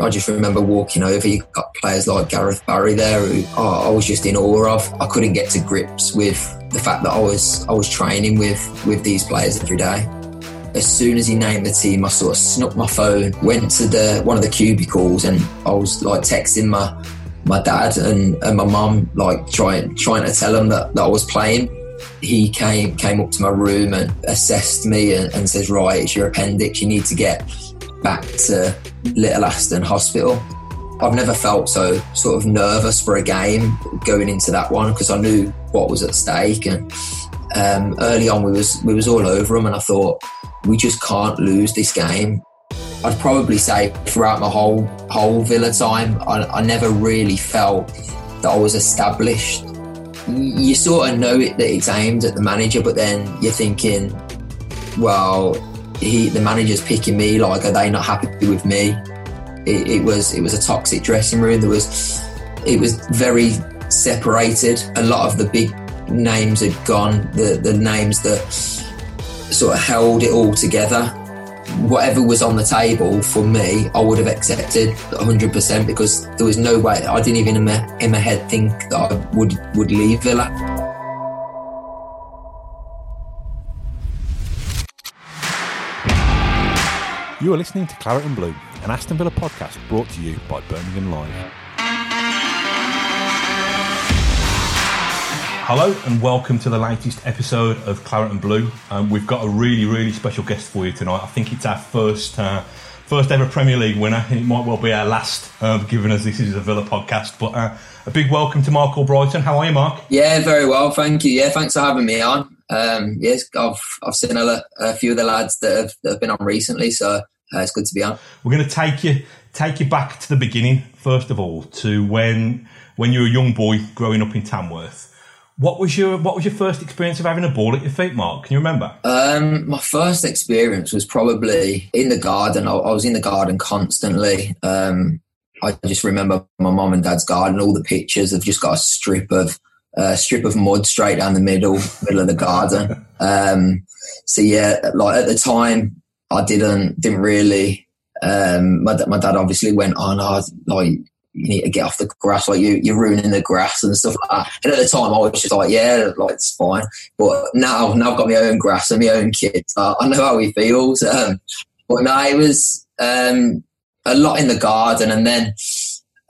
I just remember walking over, you got players like Gareth Barry there who oh, I was just in awe of. I couldn't get to grips with the fact that I was I was training with with these players every day. As soon as he named the team, I sort of snuck my phone, went to the one of the cubicles, and I was like texting my my dad and, and my mum, like trying trying to tell them that, that I was playing. He came came up to my room and assessed me and, and says, "Right, it's your appendix. You need to get back to Little Aston Hospital." I've never felt so sort of nervous for a game going into that one because I knew what was at stake. And um, early on, we was we was all over them, and I thought we just can't lose this game. I'd probably say throughout my whole whole Villa time, I, I never really felt that I was established. You sort of know it that it's aimed at the manager, but then you're thinking, well, he the manager's picking me. Like, are they not happy with me? It, it was it was a toxic dressing room. There was it was very separated. A lot of the big names had gone. The the names that sort of held it all together. Whatever was on the table for me, I would have accepted 100% because there was no way. I didn't even in my, in my head think that I would would leave Villa. You are listening to Claret and Blue, an Aston Villa podcast brought to you by Birmingham Live. Hello and welcome to the latest episode of Claret and Blue. Um, we've got a really, really special guest for you tonight. I think it's our first, uh, first ever Premier League winner, and it might well be our last, uh, given as this is a Villa podcast. But uh, a big welcome to Marc Albrighton. How are you, Marc? Yeah, very well, thank you. Yeah, thanks for having me on. Um, yes, I've I've seen a, a, few of the lads that have, that have been on recently, so uh, it's good to be on. We're going to take you take you back to the beginning, first of all, to when when you were a young boy growing up in Tamworth. What was your What was your first experience of having a ball at your feet, Marc? Can you remember? Um, my first experience was probably in the garden. I, I was in the garden constantly. Um, I just remember my mum and dad's garden. All the pictures have just got a strip of a strip of mud straight down the middle middle of the garden. Um, so yeah, like at the time, I didn't didn't really. Um, my my dad obviously went on. Oh, like you need to get off the grass, like you you're ruining the grass and stuff like that. And at the time, I was just like, yeah, like it's fine. But now, now I've got my own grass and my own kids. Uh, I know how he feels. Um, but no, it was um, a lot in the garden, and then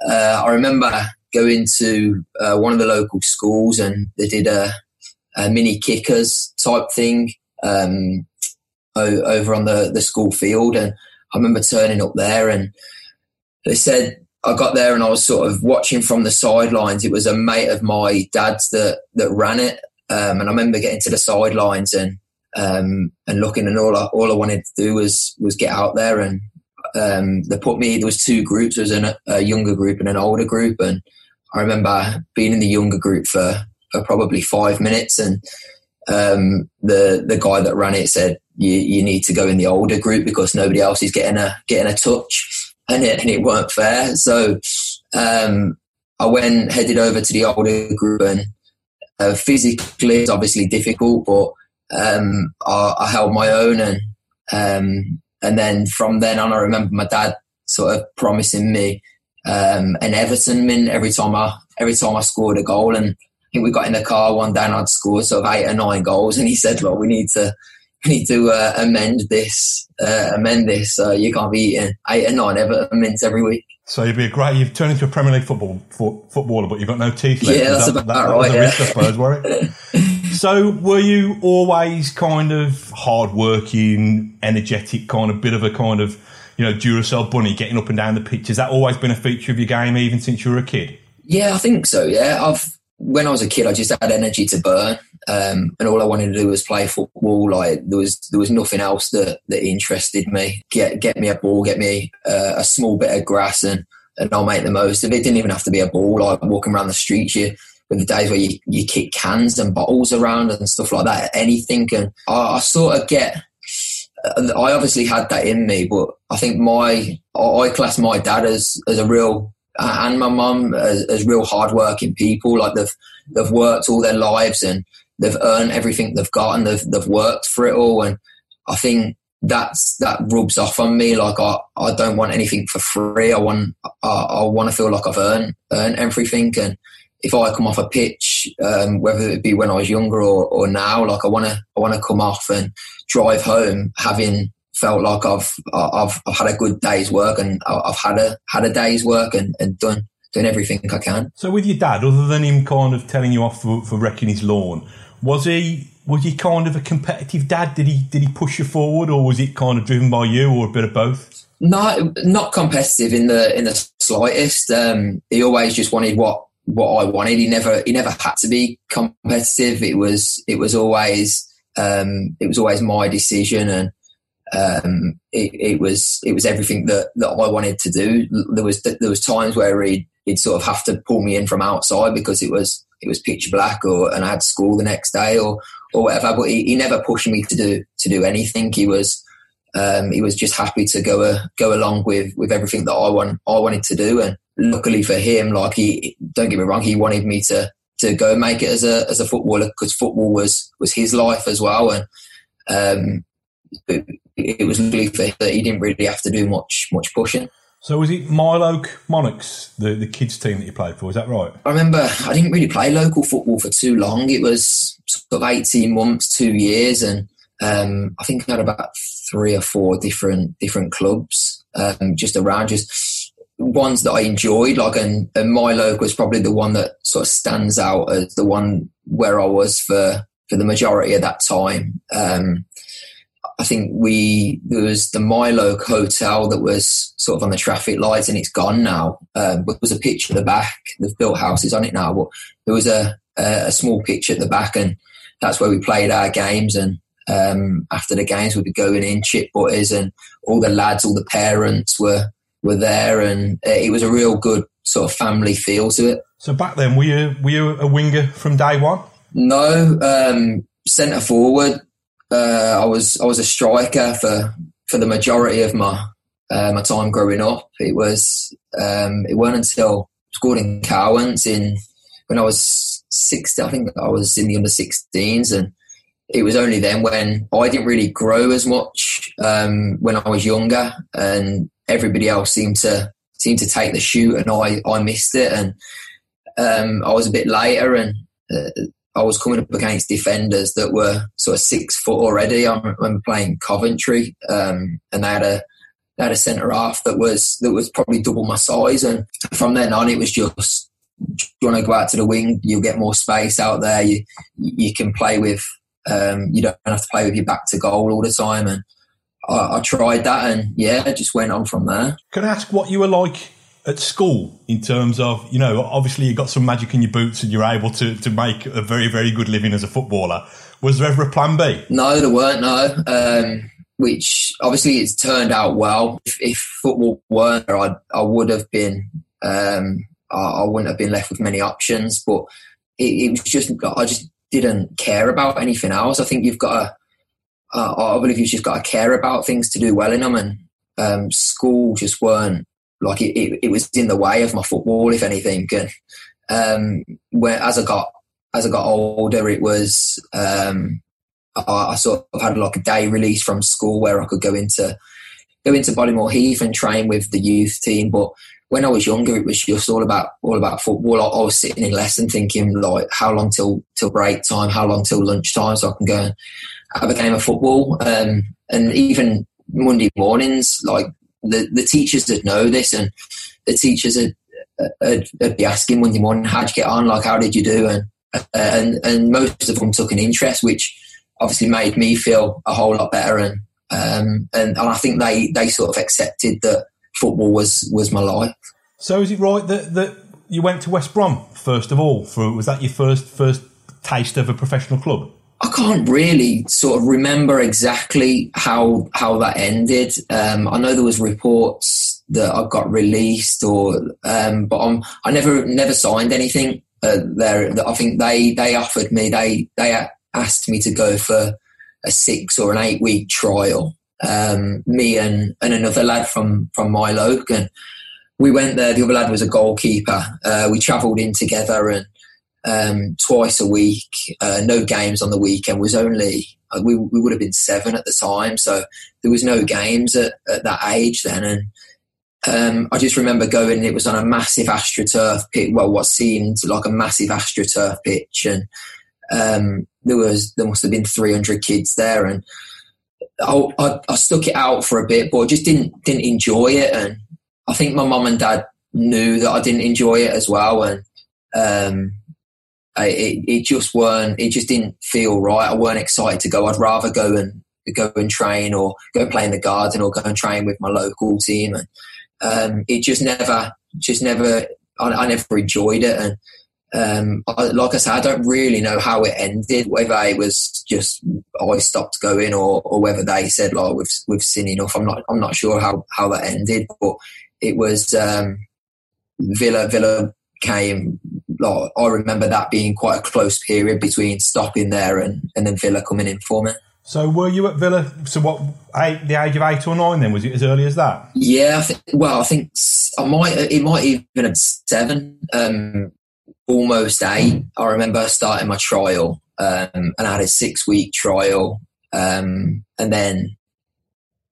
uh, I remember going to uh, one of the local schools and they did a, a mini kickers type thing um, o- over on the, the school field. And I remember turning up there and they said, I got there and I was sort of watching from the sidelines. It was a mate of my dad's that, that ran it. Um, and I remember getting to the sidelines and, um, and looking and all I, all I wanted to do was, was get out there and, um, they put me, there was two groups. There was an, a younger group and an older group. And I remember being in the younger group for, for probably five minutes, and um, the the guy that ran it said, "You you need to go in the older group because nobody else is getting a getting a touch," and it and it weren't fair. So um, I went headed over to the older group, and uh, physically it's obviously difficult, but um, I, I, held my own, and um, and then from then on, I remember my dad sort of promising me um, an Everton min every time I every time I scored a goal. And I think we got in the car one day and I'd scored sort of eight or nine goals, and he said, "Well, we need to we need to uh, amend this, uh, amend this. Uh, you can't be eating eight or nine Everton mints every week." So you'd be a great. You've turned into a Premier League football for, footballer, but you've got no teeth left. Yeah, that's that, about that, right. That yeah. risk, I suppose, were it? so were you always kind of hardworking, energetic, kind of bit of a kind of you know, Duracell bunny getting up and down the pitch. Has that always been a feature of your game, even since you were a kid? Yeah, I think so. Yeah, I've when I was a kid, I just had energy to burn. um, and all I wanted to do was play football. Like there was there was nothing else that that interested me. Get get me a ball, get me uh, a small bit of grass, and and I'll make the most of it. It didn't even have to be a ball. Like walking around the streets, you with the days where you, you kick cans and bottles around and stuff like that, anything. And I, I sort of get, uh, I obviously had that in me, but I think my, I class my dad as, as a real, and my mum as, as real hardworking people. Like they've, they've worked all their lives and they've earned everything they've got and they've, they've worked for it all. And I think that's that rubs off on me. Like I, I don't want anything for free. I want I, I want to feel like I've earned earned everything. And if I come off a pitch, um, whether it be when I was younger or, or now, like I want to, I want to come off and drive home having felt like I've, I've, I've had a good day's work and I've had a, had a day's work and, and done, done everything I can. So with your dad, other than him kind of telling you off for, for wrecking his lawn, was he, was he kind of a competitive dad? Did he, did he push you forward or was it kind of driven by you or a bit of both? No, not competitive in the, in the slightest. Um, he always just wanted what, what I wanted. He never he never had to be competitive. It was it was always um, it was always my decision, and um, it, it, was it was everything that, that I wanted to do. There was there was times where he'd, he'd sort of have to pull me in from outside because it was it was pitch black, or and I had school the next day, or or whatever. But he, he never pushed me to do to do anything. He was um, he was just happy to go uh, go along with with everything that I want I wanted to do, and luckily for him, like he don't get me wrong, he wanted me to to go make it as a as a footballer because football was was his life as well, and um, it, it was luckily for him that he didn't really have to do much much pushing. So was it Mile Oak Monarchs, the, the kids team that you played for? Is that right? I remember I didn't really play local football for too long. It was sort of eighteen months, two years, and um, I think I had about three or four different different clubs um, just around, just ones that I enjoyed. Like, and, and Mile Oak was probably the one that sort of stands out as the one where I was for for the majority of that time. Um, I think we there was the Mile Oak Hotel that was sort of on the traffic lights, and it's gone now. Um, there was a pitch at the back. They've built houses on it now, but there was a, a, a small pitch at the back, and that's where we played our games. And um, after the games, we'd be going in chip butters, and all the lads, all the parents were were there, and it was a real good sort of family feel to it. So back then, were you were you a winger from day one? No, um, centre forward. Uh, I was I was a striker for for the majority of my uh, my time growing up. It was um, it wasn't until scored in Cowans in when I was six. I think I was in the under 16s, and it was only then when I didn't really grow as much um, when I was younger, and everybody else seemed to seemed to take the shoot, and I I missed it, and um, I was a bit later, and uh, I was coming up against defenders that were sort of six foot already. I remember playing Coventry, um, and they had a they had a centre half that was that was probably double my size, and from then on, it was just you want to go out to the wing, you'll get more space out there. You you can play with um, you don't have to play with your back to goal all the time. And I, I tried that, and yeah, just went on from there. Can I ask what you were like at school in terms of you know obviously you got some magic in your boots and you're able to to make a very very good living as a footballer was there ever a plan b no there weren't no um, which obviously it's turned out well if, if football weren't there I, I would have been um, I, I, wouldn't have been left with many options but it, it was just I just didn't care about anything else. I think you've got to, uh, I believe you've just got to care about things to do well in them. And um, school just weren't like it, it, it, was in the way of my football, if anything. And um, where as I got as I got older, it was um, I, I, sort of had like a day release from school where I could go into go into Bodymoor Heath and train with the youth team, but when I was younger, it was just all about all about football. I, I, was sitting in lesson thinking like, how long till till break time? How long till lunchtime so I can go and have a game of football? Um, and even Monday mornings, like the the teachers that know this, and the teachers would, would, would be asking Monday morning, how'd you get on? Like, how did you do? And and and most of them took an interest, which obviously made me feel a whole lot better. And um, and, and I think they they sort of accepted that football was was my life. So is it right that that you went to West Brom first of all? For was that your first first taste of a professional club? I can't really sort of remember exactly how how that ended. Um, I know there was reports that I got released, or um, but I'm, I never never signed anything uh, there. I think they they offered me they they asked me to go for a six or an eight week trial. Um, me and, and another lad from from Mile Oak, and we went there. The other lad was a goalkeeper. Uh, we travelled in together and um, twice a week. Uh, no games on the weekend. Was only uh, we we would have been seven at the time, so there was no games at, at that age then. And um, I just remember going. It was on a massive astroturf pitch. Well, what seemed like a massive astroturf pitch, and um, there was there must have been 300 kids there, and I, I, I stuck it out for a bit, but I just didn't didn't enjoy it. And I think my mum and dad knew that I didn't enjoy it as well, and um, I, it, it just weren't. It just didn't feel right. I weren't excited to go. I'd rather go and go and train, or go play in the garden, or go and train with my local team. And um, it just never, just never. I, I never enjoyed it, and um, I, like I said, I don't really know how it ended. Whether it was just I stopped going, or, or whether they said like we've we've seen enough. I'm not I'm not sure how how that ended, but it was um, Villa. Villa came. Like, I remember that being quite a close period between stopping there and, and then Villa coming in for me. So were you at Villa? So what? Eight, the age of eight or nine? Then was it as early as that? Yeah, I think, well, I think I might. It might even have seven. Um, almost eight. I remember starting my trial, um, and I had a six week trial, um, and then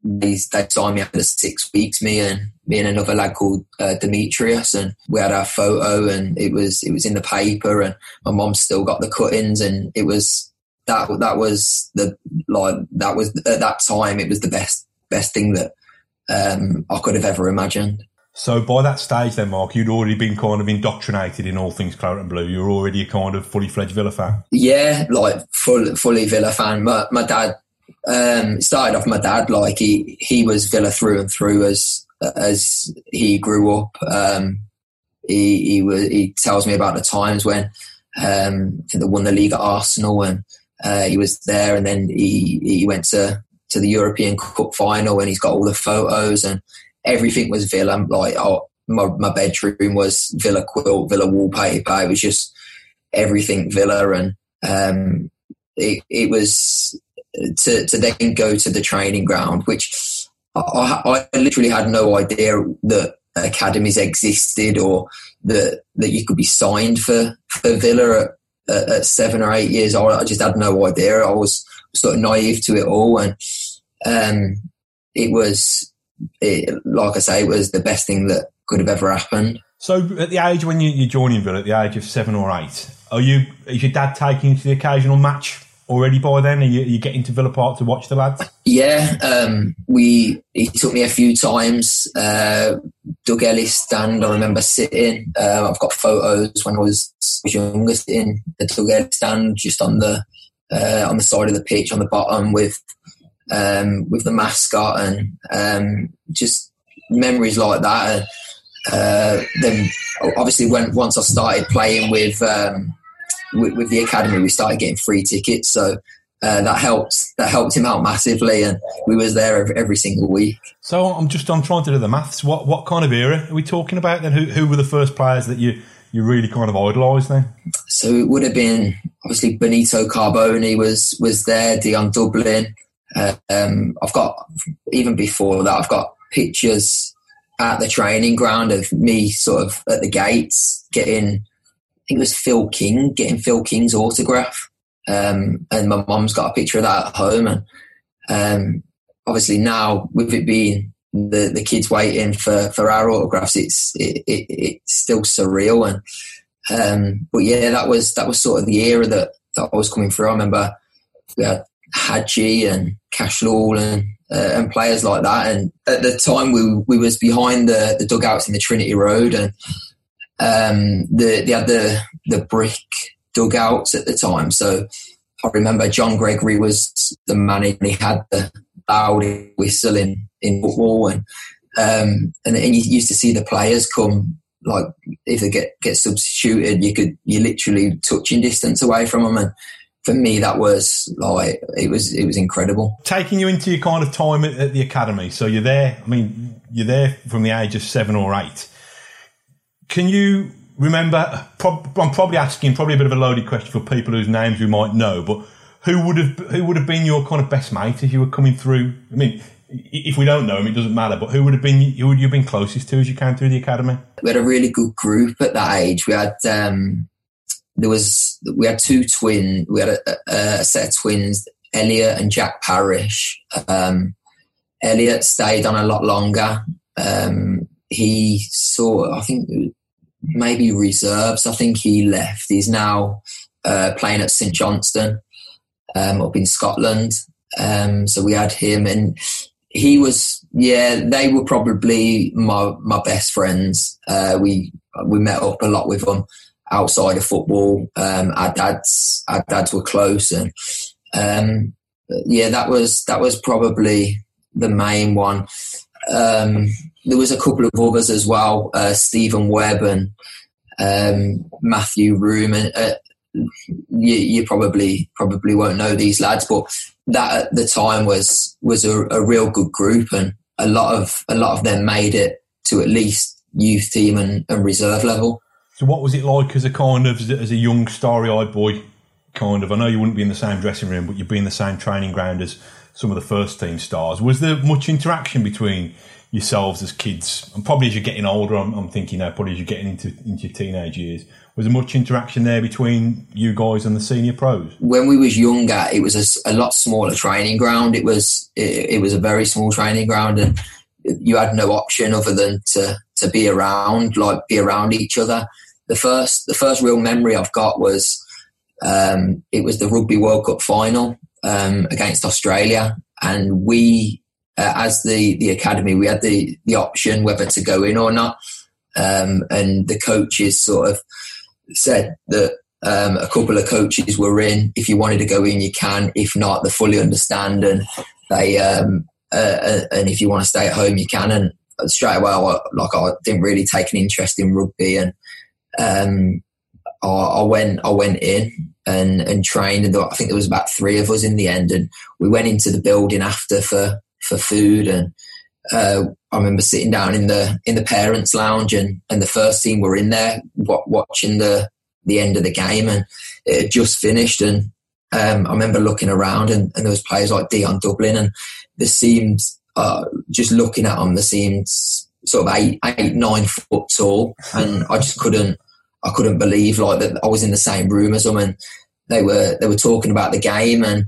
they, they signed me after six weeks. Me and me and another lad called uh, Demetrius, and we had our photo, and it was it was in the paper, and my mom still got the cuttings, and it was that that was the like that was at that time it was the best best thing that um, I could have ever imagined. So by that stage, then Marc, you'd already been kind of indoctrinated in all things claret and blue. You're already a kind of fully fledged Villa fan. Yeah, like full, fully Villa fan. My, my dad um, started off. My dad, like he he was Villa through and through as as he grew up. Um, he he was he tells me about the times when um, I think they won the league at Arsenal and uh, he was there, and then he he went to to the European Cup final, and he's got all the photos and everything was Villa. Like, oh, my, my bedroom was Villa quilt, Villa wallpaper. It was just everything Villa, and um, it, it was to to then go to the training ground, which I, I literally had no idea that academies existed or that that you could be signed for for Villa at, at, seven or eight years old. I just had no idea. I was sort of naive to it all, and um, it was it, like I say, it was the best thing that could have ever happened. So, at the age when you, you're joining Villa, at the age of seven or eight, are you is your dad taking you to the occasional match already by then? Are you, are you getting to Villa Park to watch the lads? Yeah, um, we he took me a few times. Uh, Doug Ellis stand, I remember sitting. Uh, I've got photos when I was, was younger the Doug Ellis stand just on the uh, on the side of the pitch on the bottom with um, with the mascot and um, just memories like that. And, uh, then obviously when once I started playing with, um, with, with the academy, we started getting free tickets. So uh, that helped that helped him out massively, and we was there every, every, single week. So I'm just I'm trying to do the maths. What what kind of era are we talking about then? Who who were the first players that you you really kind of idolised then? So it would have been obviously Benito Carbone was was there, Dion Dublin, um, I've got even before that, I've got pictures at the training ground of me sort of at the gates getting. Think it was Phil King getting Phil King's autograph, um, and my mum's got a picture of that at home. And um, obviously now, with it being the, the kids waiting for, for our autographs, it's it, it, it's still surreal. And um, but yeah, that was that was sort of the era that, that I was coming through. I remember we had Hadji and Cashlaw and uh, and players like that. And at the time, we we was behind the, the dugouts in the Trinity Road, and um, the they had the the brick dugouts at the time. So I remember John Gregory was the man, and he had the loud whistle in, in football, and um, and, and you used to see the players come like if they get get substituted, you could you're literally touching distance away from them, and for me that was like it was it was incredible. Taking you into your kind of time at, at the academy, so you're there. I mean, you're there from the age of seven or eight. Can you remember? I'm probably asking probably a bit of a loaded question for people whose names we might know, but who would have who would have been your kind of best mate if you were coming through? I mean, if we don't know him, it doesn't matter. But who would have been who would you have been closest to as you came through the academy? We had a really good group at that age. We had um, there was we had two twins. We had a, a, set of twins, Elliot and Jack Parish. Um, Elliot stayed on a lot longer. Um, he saw, I think, maybe reserves. I think he left. He's now uh, playing at St Johnstone um, up in Scotland. Um, so we had him, and he was yeah they were probably my my best friends uh, we we met up a lot with them outside of football um, our dads our dads were close and um, yeah that was that was probably the main one um, there was a couple of others as well uh, Stephen Webb and um, Matthew Room and uh, you, you probably probably won't know these lads but that at the time was was a, a, real good group, and a lot of a lot of them made it to at least youth team and, and reserve level. So, what was it like as a kind of as a young starry-eyed boy? Kind of, I know you wouldn't be in the same dressing room, but you'd be in the same training ground as some of the first team stars. Was there much interaction between yourselves as kids, and probably as you're getting older? I'm, I'm thinking now, probably as you're getting into into your teenage years was there much interaction there between you guys and the senior pros? When we was younger, it was a, a lot smaller training ground. It was it, it, was a very small training ground, and you had no option other than to to be around, like be around each other. The first the first real memory I've got was um, it was the Rugby World Cup final um, against Australia, and we, uh, as the the academy, we had the the option whether to go in or not. Um, and the coaches sort of said that um, a couple of coaches were in. If you wanted to go in, you can. If not, they fully understand, and they um, uh, uh and if you want to stay at home, you can. And straight away, I, like I didn't really take an interest in rugby, and um, I, I, went I went in and and trained, and I think there was about three of us in the end, and we went into the building after for for food and. Uh, I remember sitting down in the in the parents' lounge, and, and the first team were in there watching the the end of the game, and it had just finished. And um, I remember looking around, and, and there was players like Dion Dublin, and there seemed uh, just looking at them, they seemed sort of eight, eight, nine foot tall, and I just couldn't, I couldn't believe like that I was in the same room as them, and they were they were talking about the game, and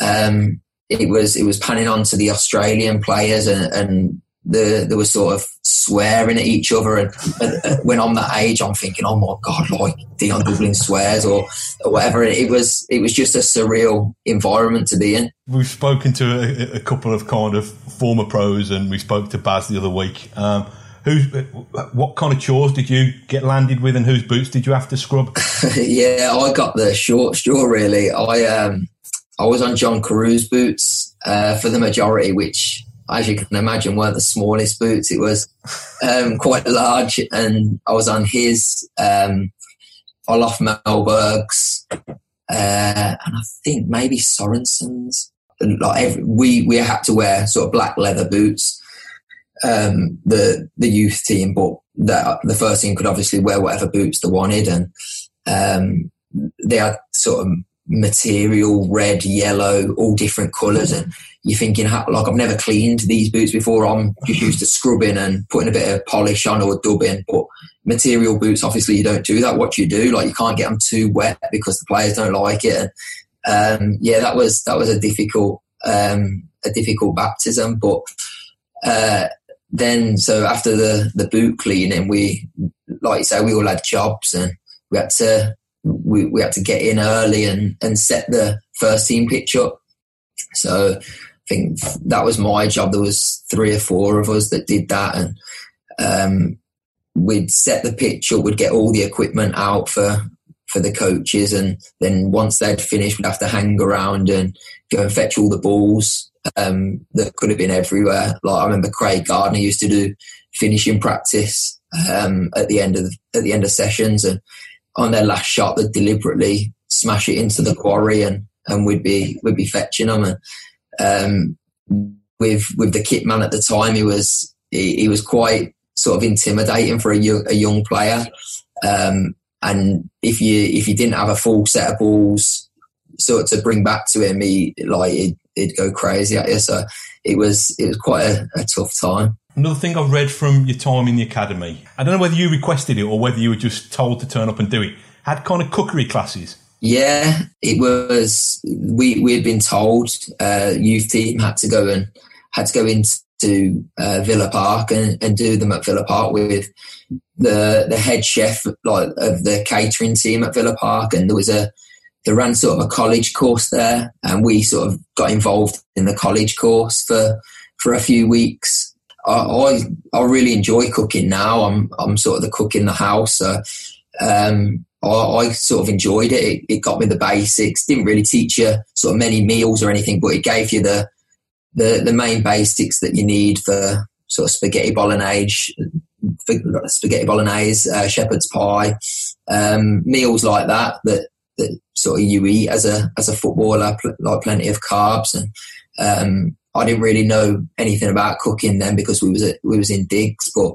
um, it was it was panning on to the Australian players, and, and the, they were sort of swearing at each other. And, and when I'm that age, I'm thinking, oh my god, like Dion Dublin swears or, or whatever. It was it was just a surreal environment to be in. We've spoken to a, a couple of kind of former pros, and we spoke to Baz the other week. Um, who's what kind of chores did you get landed with, and whose boots did you have to scrub? yeah, I got the short straw. Really, I um, I was on John Carew's boots uh, for the majority, which as you can imagine, weren't the smallest boots. It was um, quite large, and I was on his um, Olof Mellberg's, uh, and I think maybe Sorensen's. Like every, we we had to wear sort of black leather boots. Um, the the youth team, but the the first team could obviously wear whatever boots they wanted, and um, they had sort of material, red, yellow, all different colours, and you're thinking, like, I've never cleaned these boots before. I'm just used to scrubbing and putting a bit of polish on or dubbing. But material boots, obviously, you don't do that. What you do, like, you can't get them too wet because the players don't like it. Um, yeah, that was that was a difficult um, a difficult baptism. But uh, then, so after the the boot cleaning, we, like you say, we all had jobs and we had to we, we had to get in early and, and set the first team pitch up. So I think that was my job. There was three or four of us that did that, and um, we'd set the pitch up. We'd get all the equipment out for for the coaches, and then once they'd finished, we'd have to hang around and go and fetch all the balls um, that could have been everywhere. Like I remember Craig Gardner used to do finishing practice um, at the end of at the end of sessions, and on their last shot, they'd deliberately smash it into the quarry, and, and we'd be we'd be fetching them. And um, with with the kit man at the time, he was he, he was quite sort of intimidating for a young, a young player. Um, and if you if you didn't have a full set of balls sort to bring back to him, he like he'd, he'd go crazy at you. So it was it was quite a, a, tough time. Another thing I've read from your time in the academy, I don't know whether you requested it or whether you were just told to turn up and do it. Had kind of cookery classes. Yeah, it was. We we had been told uh, youth team had to go and had to go into uh, Villa Park and, and do them at Villa Park with the the head chef like of the catering team at Villa Park, and there was a they ran sort of a college course there, and we sort of got involved in the college course for for a few weeks. I I, really enjoy cooking now. I'm I'm sort of the cook in the house. Um, I, I, sort of enjoyed it. it. it. got me the basics. Didn't really teach you sort of many meals or anything, but it gave you the the the main basics that you need for sort of spaghetti bolognese, spaghetti bolognese, uh, shepherd's pie, um, meals like that, that that sort of you eat as a as a footballer, like plenty of carbs. And um, I didn't really know anything about cooking then because we was at, we was in digs. But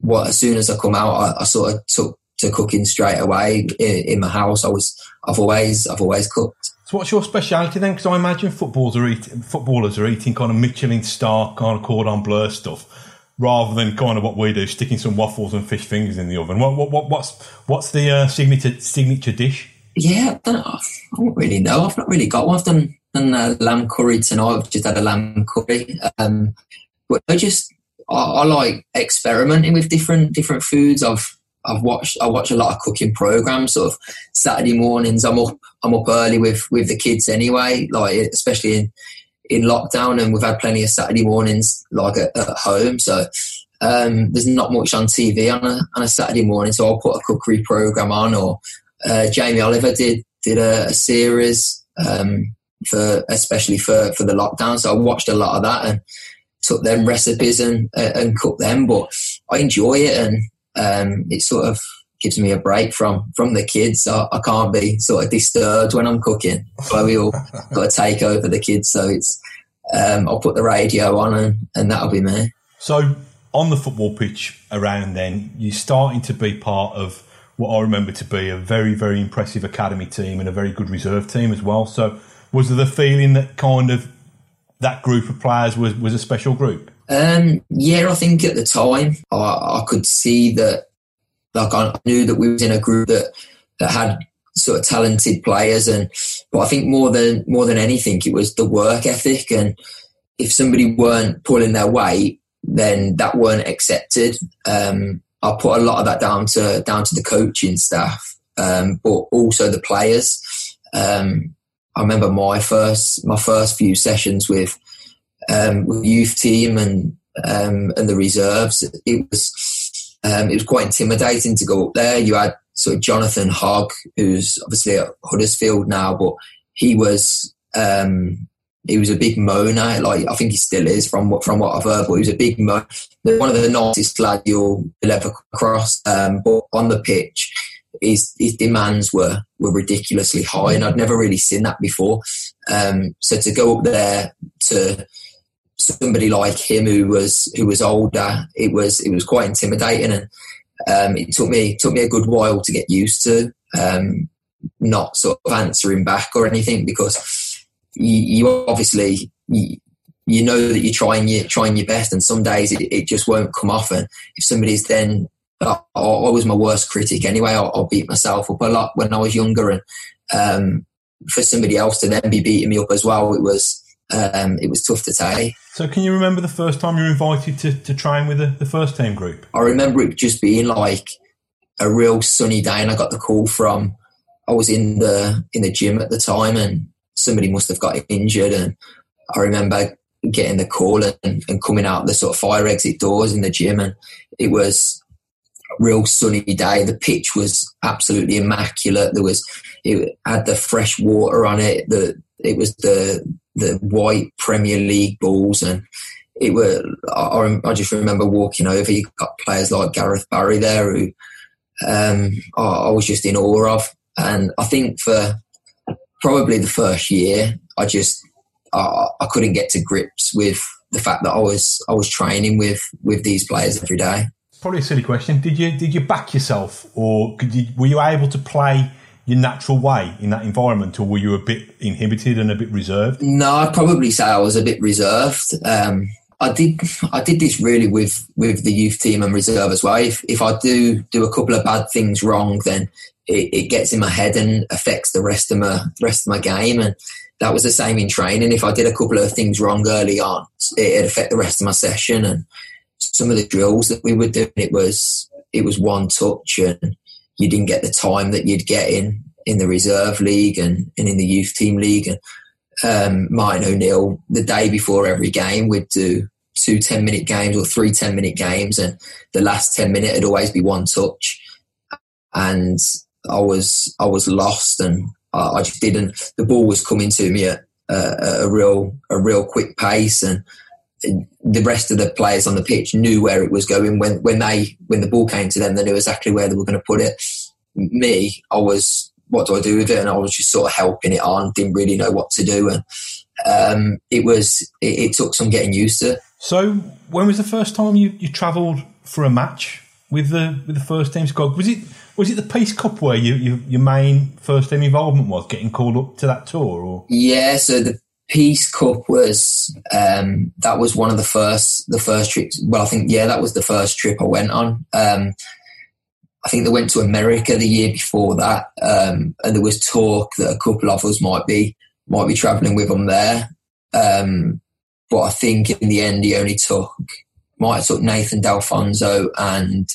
what as soon as I come out, I, I sort of took to cooking straight away in, in, my house. I was I've always I've always cooked. So what's your speciality then? Because I imagine footballers are eating footballers are eating kind of Michelin star kind of cordon bleu stuff rather than kind of what we do, sticking some waffles and fish fingers in the oven. What, what, what what's what's the uh, signature signature dish? Yeah, I don't, I don't, really know. I've not really got one. I've done, a lamb curry tonight. I've just had a lamb curry. Um, but I just I, I, like experimenting with different different foods. I've I've watched I watch a lot of cooking programs. Sort of Saturday mornings, I'm up I'm up early with with the kids anyway. Like especially in in lockdown, and we've had plenty of Saturday mornings like at, at home. So um, there's not much on TV on a on a Saturday morning. So I'll put a cookery program on or uh, Jamie Oliver did did a, a series um, for especially for for the lockdown. So I watched a lot of that and took them recipes and uh, and cooked them. But I enjoy it and um, it sort of gives me a break from from the kids. So I can't be sort of disturbed when I'm cooking. So we all got to take over the kids. So it's um, I'll put the radio on and, and that'll be me. So on the football pitch around then, you're starting to be part of what I remember to be a very, very impressive academy team and a very good reserve team as well. So, was there the feeling that kind of that group of players was, was a special group? Um, yeah, I think at the time I, I could see that, like, I knew that we was in a group that that had sort of talented players, and but I think more than more than anything, it was the work ethic, and if somebody weren't pulling their weight, then that weren't accepted. Um, I put a lot of that down to down to the coaching staff, um, but also the players. Um, I remember my first my first few sessions with um, with youth team and um, and the reserves. It was um, it was quite intimidating to go up there. You had sort of Jonathan Hogg, who's obviously at Huddersfield now, but he was um, he was a big moaner. Like I think he still is from what from what I've heard. But he was a big moaner. One of the nicest lads you'll ever cross. Um, but on the pitch, his his demands were were ridiculously high, and I'd never really seen that before. Um, so to go up there to somebody like him who was who was older, it was it was quite intimidating, and um, it took me took me a good while to get used to. Um, not sort of answering back or anything because you, you obviously you, you, know that you're trying your trying your best, and some days it, it just won't come off. And if somebody's then I, I was my worst critic anyway. I, I, beat myself up a lot when I was younger, and um, for somebody else to then be beating me up as well, it was um, it was tough to take. So, can you remember the first time you were invited to, to train with the, the first team group? I remember it just being like a real sunny day, and I got the call from. I was in the in the gym at the time, and somebody must have got injured. And I remember getting the call and, and coming out the sort of fire exit doors in the gym, and it was real sunny day. The pitch was absolutely immaculate. There was it had the fresh water on it. The it was the the white Premier League balls, and it were I, I, just remember walking over. You got players like Gareth Barry there, who um, I, I was just in awe of. And I think for probably the first year, I just I, I couldn't get to grips with the fact that I was I was training with with these players every day. Probably a silly question. Did you did you back yourself, or you, were you able to play your natural way in that environment, or were you a bit inhibited and a bit reserved? No, I'd probably say I was a bit reserved. Um, I did I did this really with with the youth team and reserve as well. If if I do do a couple of bad things wrong, then it, it gets in my head and affects the rest of my rest of my game. And that was the same in training. If I did a couple of things wrong early on, it'd affect the rest of my session. And some of the drills that we were doing, it was it was one touch, and you didn't get the time that you'd get in in the reserve league and, and in the youth team league. And um, Martin O'Neill, the day before every game, we'd do two 10 minute games or three 10 minute games, and the last 10 minute would always be one touch. And I was I was lost, and I, I just didn't. The ball was coming to me at a, a real a real quick pace, and the rest of the players on the pitch knew where it was going. When when they when the ball came to them, they knew exactly where they were going to put it. Me, I was what do I do with it, and I was just sort of helping it on. Didn't really know what to do, and um, it was it, it, took some getting used to. So, when was the first time you, you travelled for a match with the with the first team squad? Was it was it the Peace Cup where you, you, your main first team involvement was getting called up to that tour? Or yeah, so the Peace Cup was um, that was one of the first the first trips. Well, I think yeah, that was the first trip I went on. Um, I think they went to America the year before that, um, and there was talk that a couple of us might be might be travelling with them there. Um, but I think in the end, he only took might have took Nathan Delfouneso and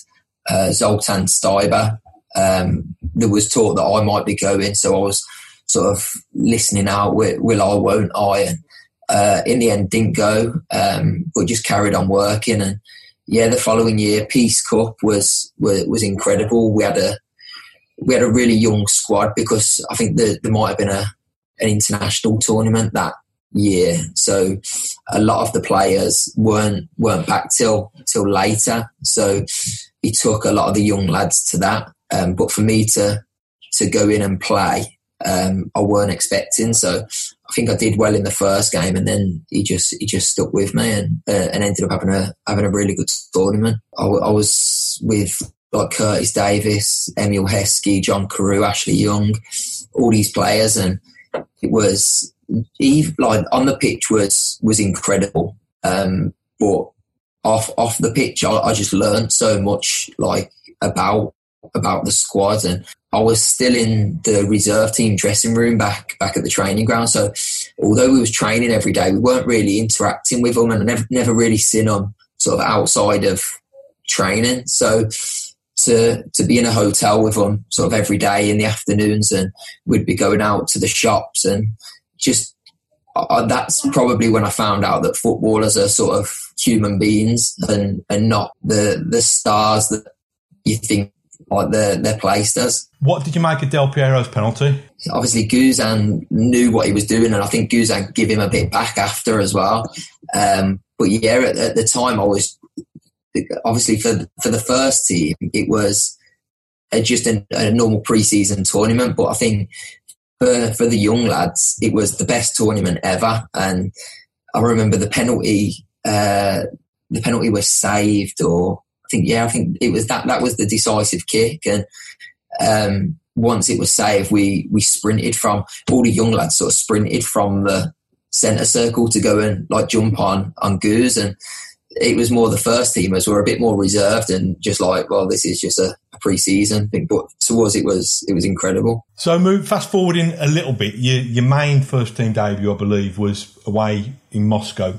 uh, Zoltan Stieber um, there was talk that I might be going, so I was sort of listening out, will, will I, won't I? And uh, in the end, didn't go, um, but just carried on working. And yeah, the following year, Peace Cup was was, was incredible. We had a we had a really young squad because I think there, there might have been a an international tournament that year, so a lot of the players weren't weren't back till till later. So he took a lot of the young lads to that. Um, but for me to to go in and play, um, I weren't expecting. So I think I did well in the first game, and then he just he just stuck with me and uh, and ended up having a having a really good tournament. I, I was with like Curtis Davies, Emile Heskey, John Carew, Ashley Young, all these players, and it was even like on the pitch was was incredible. Um, but off off the pitch, I, I just learned so much like about about the squad and I was still in the reserve team dressing room back back at the training ground. So although we was training every day, we weren't really interacting with them and I never never really seen them sort of outside of training. So to to be in a hotel with them sort of every day in the afternoons and we'd be going out to the shops and just uh, that's probably when I found out that footballers are sort of human beings and, and not the the stars that you think like their their place does. What did you make of Del Piero's penalty? Obviously, Guzan knew what he was doing, and I think Guzan gave him a bit back after as well. Um, but yeah, at, at, the time, I was obviously for for the first team, it was just a, a normal preseason tournament. But I think for for the young lads, it was the best tournament ever, and I remember the penalty. Uh, the penalty was saved, or think yeah, I think it was that that was the decisive kick, and um, once it was saved, we we sprinted from all the young lads sort of sprinted from the centre circle to go and like jump on on Goose, and it was more the first teamers were a bit more reserved and just like, well, this is just a, a pre-season thing. But towards it was it was incredible. So move fast forwarding a little bit. Your your main first team debut, I believe, was away in Moscow.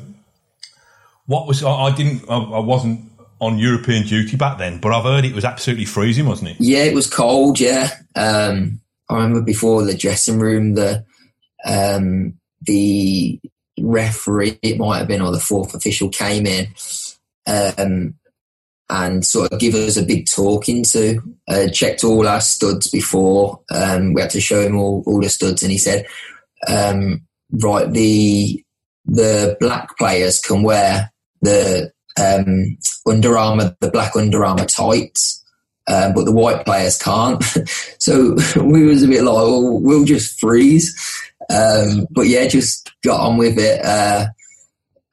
What was I, I didn't I, I wasn't on European duty back then, but I've heard it was absolutely freezing, wasn't it? Yeah, it was cold. Yeah, um, I remember before the dressing room, the um, the referee, it might have been, or the fourth official came in um, and sort of give us a big talking to. Uh, checked all our studs before. Um, we had to show him all, all the studs, and he said, um, "Right, the the black players can wear the um, Under Armour, the black Under Armour tights. Um, but the white players can't. so we was a bit like, oh, we'll just freeze. Um, but yeah, just got on with it. Uh,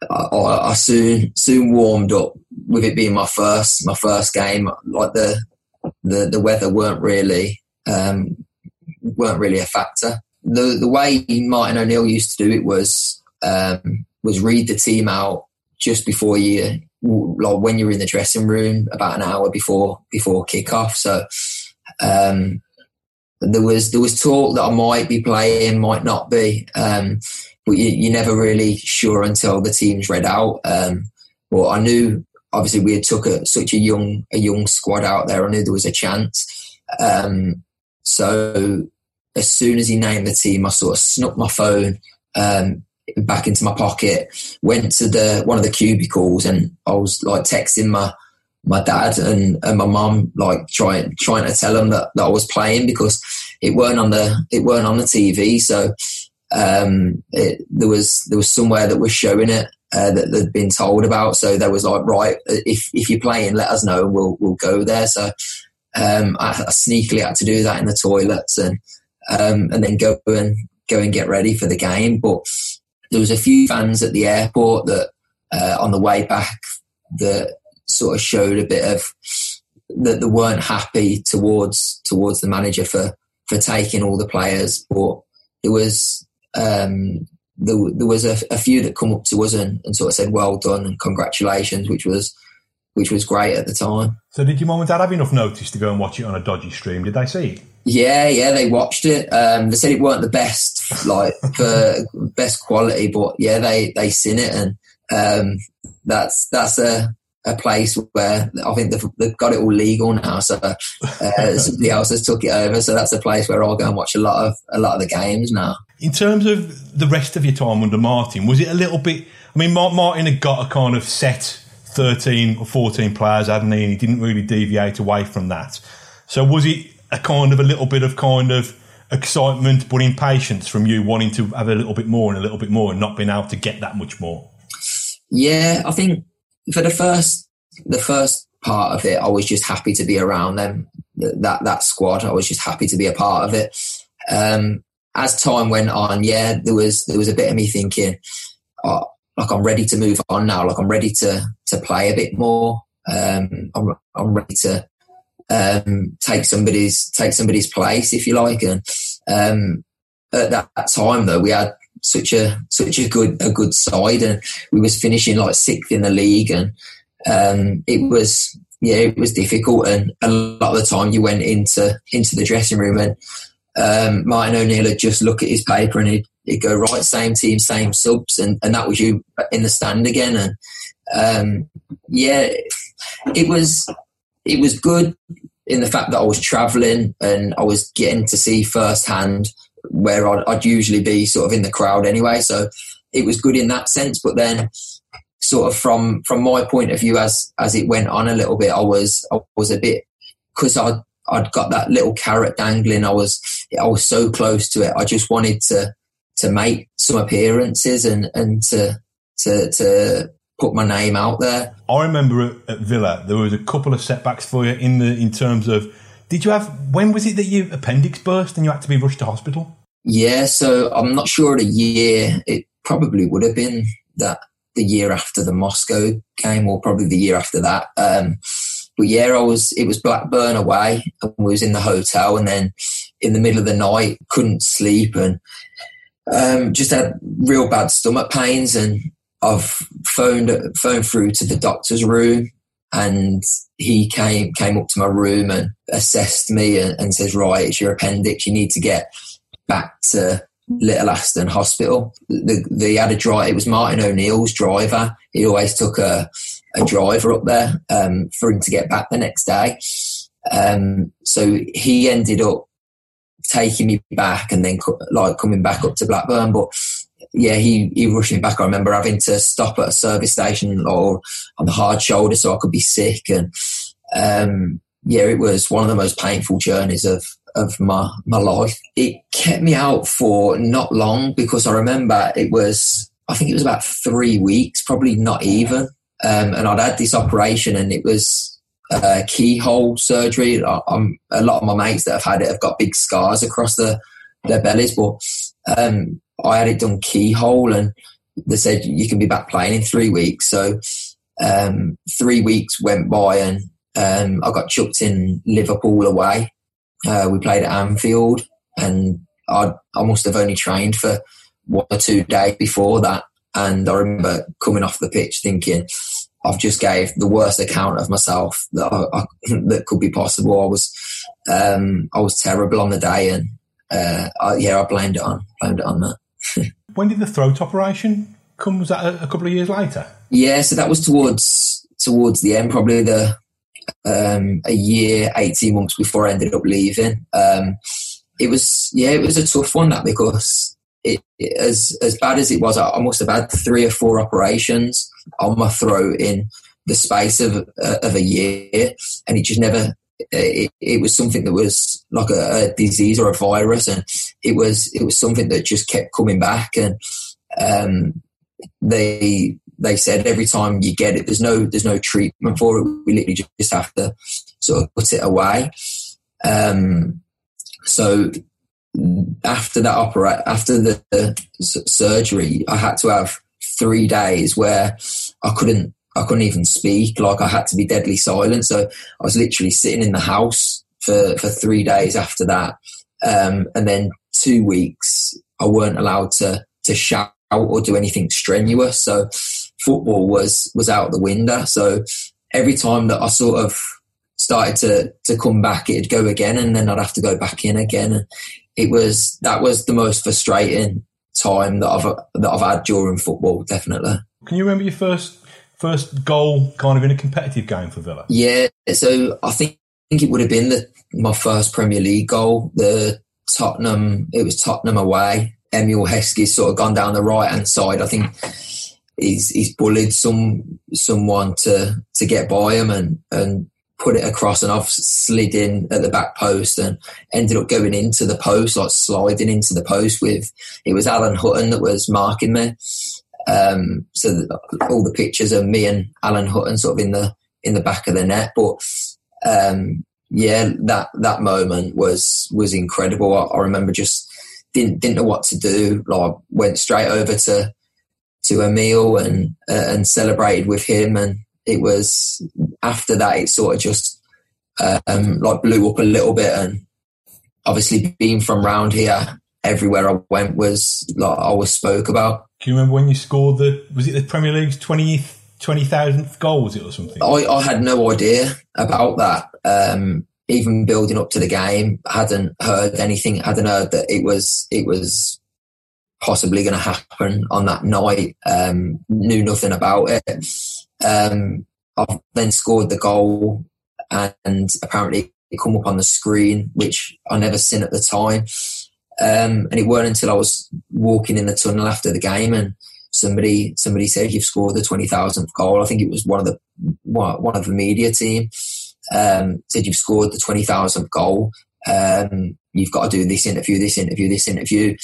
I, I, soon soon warmed up with it being my first my first game. Like the the the weather weren't really um, weren't really a factor. The the way Martin O'Neill used to do it was um, was read the team out just before you like when you're in the dressing room about an hour before before kickoff. So um, there was there was talk that I might be playing, might not be, um, but you, are never really sure until the team's read out. Um, but I knew obviously we had took a, such a young a young squad out there. I knew there was a chance. Um, so as soon as he named the team, I sort of snuck my phone um, back into my pocket, went to the one of the cubicles, and I was like texting my my dad and, and my mum, like trying trying to tell them that, that I was playing because it weren't on the it weren't on the TV. So um, it, there was there was somewhere that was showing it uh, that they'd been told about. So there was like, right, if if you're playing, let us know, and we'll we'll go there. So um, I, I, sneakily had to do that in the toilets and um, and then go and go and get ready for the game. But there was a few fans at the airport that uh, on the way back that sort of showed a bit of that they weren't happy towards towards the manager for for taking all the players. But there was um, there, there was a, a, few that come up to us and, and, sort of said well done and congratulations, which was which was great at the time. So did your mum and dad have enough notice to go and watch it on a dodgy stream? Did they see it? Yeah, yeah, they watched it. Um, they said it weren't the best, like for best quality, but yeah, they they seen it, and um, that's that's a a place where I think they've, they've got it all legal now. So uh, somebody else has took it over. So that's a place where I'll go and watch a lot of a lot of the games now. In terms of the rest of your time under Martin, was it a little bit? I mean, Martin had got a kind of set thirteen or fourteen players, hadn't he? And he didn't really deviate away from that. So was it a kind of a little bit of kind of excitement but impatience from you wanting to have a little bit more and a little bit more and not being able to get that much more? Yeah, I think for the first the first part of it, I was just happy to be around them. That that squad, I was just happy to be a part of it. Um, as time went on, yeah, there was there was a bit of me thinking, oh, like I'm ready to move on now. Like I'm ready to to play a bit more. Um, I'm I'm ready to um, take somebody's take somebody's place, if you like. And um, at that, time, though, we had such a such a good a good side, and we was finishing like sixth in the league, and um, it was yeah, it was difficult. And a lot of the time, you went into into the dressing room, and um, Martin O'Neill would just look at his paper and he'd, he'd go right, same team, same subs, and, and that was you in the stand again. And um, yeah, it was it was good in the fact that I was travelling and I was getting to see firsthand where I'd, I'd, usually be sort of in the crowd anyway. So it was good in that sense. But then, sort of from from my point of view, as as it went on a little bit, I was I was a bit because I I'd got that little carrot dangling. I was I was so close to it. I just wanted to to make some appearances and and to to to put my name out there. I remember at, at, Villa there was a couple of setbacks for you in the in terms of did you have when was it that your appendix burst and you had to be rushed to hospital? Yeah, so I'm not sure the year. It probably would have been that the year after the Moscow game, or probably the year after that. Um, but yeah, I was it was Blackburn away, and we was in the hotel, and then in the middle of the night couldn't sleep and um, just had real bad stomach pains and I've phoned phoned through to the doctor's room, and he came came up to my room and assessed me and, and says, "Right, it's your appendix. You need to get back to Little Aston Hospital." The, the had a drive. It was Martin O'Neill's driver. He always took a a driver up there um, for him to get back the next day. Um, so he ended up taking me back and then like coming back up to Blackburn, but yeah, he, he rushed me back. I remember having to stop at a service station or on the hard shoulder so I could be sick. And um, yeah, it was one of the most painful journeys of, of my, my life. It kept me out for not long because I remember it was, I think it was about three weeks, probably not even. um, and I'd had this operation, and it was uh, keyhole surgery. I'm, a lot of my mates that have had it have got big scars across the, their bellies, but um, I had it done keyhole, and they said you can be back playing in three weeks. So um, three weeks went by, and um, I got chucked in Liverpool away. Uh, we played at Anfield, and I, I must have only trained for one or two days before that. And I remember coming off the pitch thinking, I've just gave the worst account of myself that I, I, that could be possible. I was um, I was terrible on the day, and uh, I, yeah, I blamed it on blamed it on that. when did the throat operation come? Was that a, a, couple of years later? Yeah, so that was towards towards the end, probably the um, a year, eighteen months before I ended up leaving. Um, it was yeah, it was a tough one that because it, it, as as bad as it was, I, I must have had three or four operations on my throat in the space of uh, of a year, and it just never. It, it was something that was like a, a, disease or a virus, and it was it was something that just kept coming back. And um, they they said every time you get it, there's no there's no treatment for it. We literally just have to sort of put it away. Um, so after that opera, after the, the surgery, I had to have three days where I couldn't I couldn't even speak. Like I had to be deadly silent. So I was literally sitting in the house for, for three days after that. Um, and then two weeks I weren't allowed to to shout or do anything strenuous. So football was was out the window. So every time that I sort of started to to come back, it'd go again, and then I'd have to go back in again. And it was that was the most frustrating time that I've that I've had during football. Definitely. Can you remember your first first goal, kind of in a competitive game for Villa? Yeah, so I think, I think it would have been the my first Premier League goal. The Tottenham, it was Tottenham away. Emile Heskey's sort of gone down the right hand side. I think he's he's bullied some someone to to get by him and and put it across and I've slid in at the back post and ended up going into the post, like sliding into the post with, it was Alan Hutton that was marking me. Um, so all the pictures of me and Alan Hutton sort of in the, in the back of the net. But, um, yeah, that, that moment was, was incredible. I, I remember just didn't, didn't know what to do. Like went straight over to, to Emile and, uh, and celebrated with him and, it was after that it sort of just um, like blew up a little bit and obviously being from round here everywhere I went was like I was spoke about. Do you remember when you scored the was it the Premier League's 20th 20,000th goal was it or something? I, I had no idea about that. Um, even building up to the game, hadn't heard anything, hadn't heard that it was it was possibly going to happen on that night. Um, knew nothing about it. Um, I've then scored the goal, and apparently it come up on the screen, which I never seen at the time. Um, and it weren't until I was walking in the tunnel after the game, and somebody somebody said you've scored the twenty thousandth goal. I think it was one of the one of the media team um, said you've scored the twenty thousandth goal. Um, you've got to do this interview, this interview, this interview.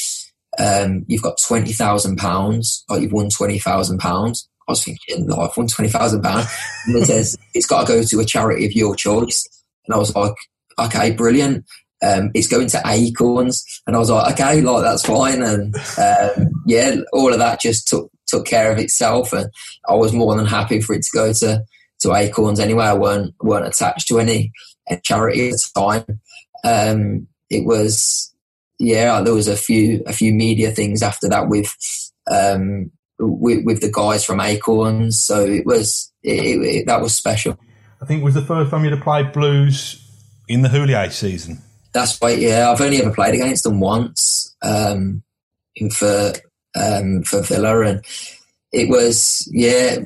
Um, you've got twenty thousand pounds, or you've won twenty thousand pounds. I was thinking, like, I've won twenty thousand pounds, and it says it's got to go to a charity of your choice. And I was like, okay, brilliant. Um, it's going to Acorns, and I was like, okay, like that's fine. And um, yeah, all of that just took took care of itself, and I was more than happy for it to go to to Acorns anyway. I weren't weren't attached to any, any charity at the time. Um, it was yeah, there was a few a few media things after that with um, with, with the guys from Acorns. So it was it, it, that was special. I think it was the first time you'd played Blues in the Houllier season. That's right. Yeah, I've only ever played against them once um, for um, for Villa, and it was yeah.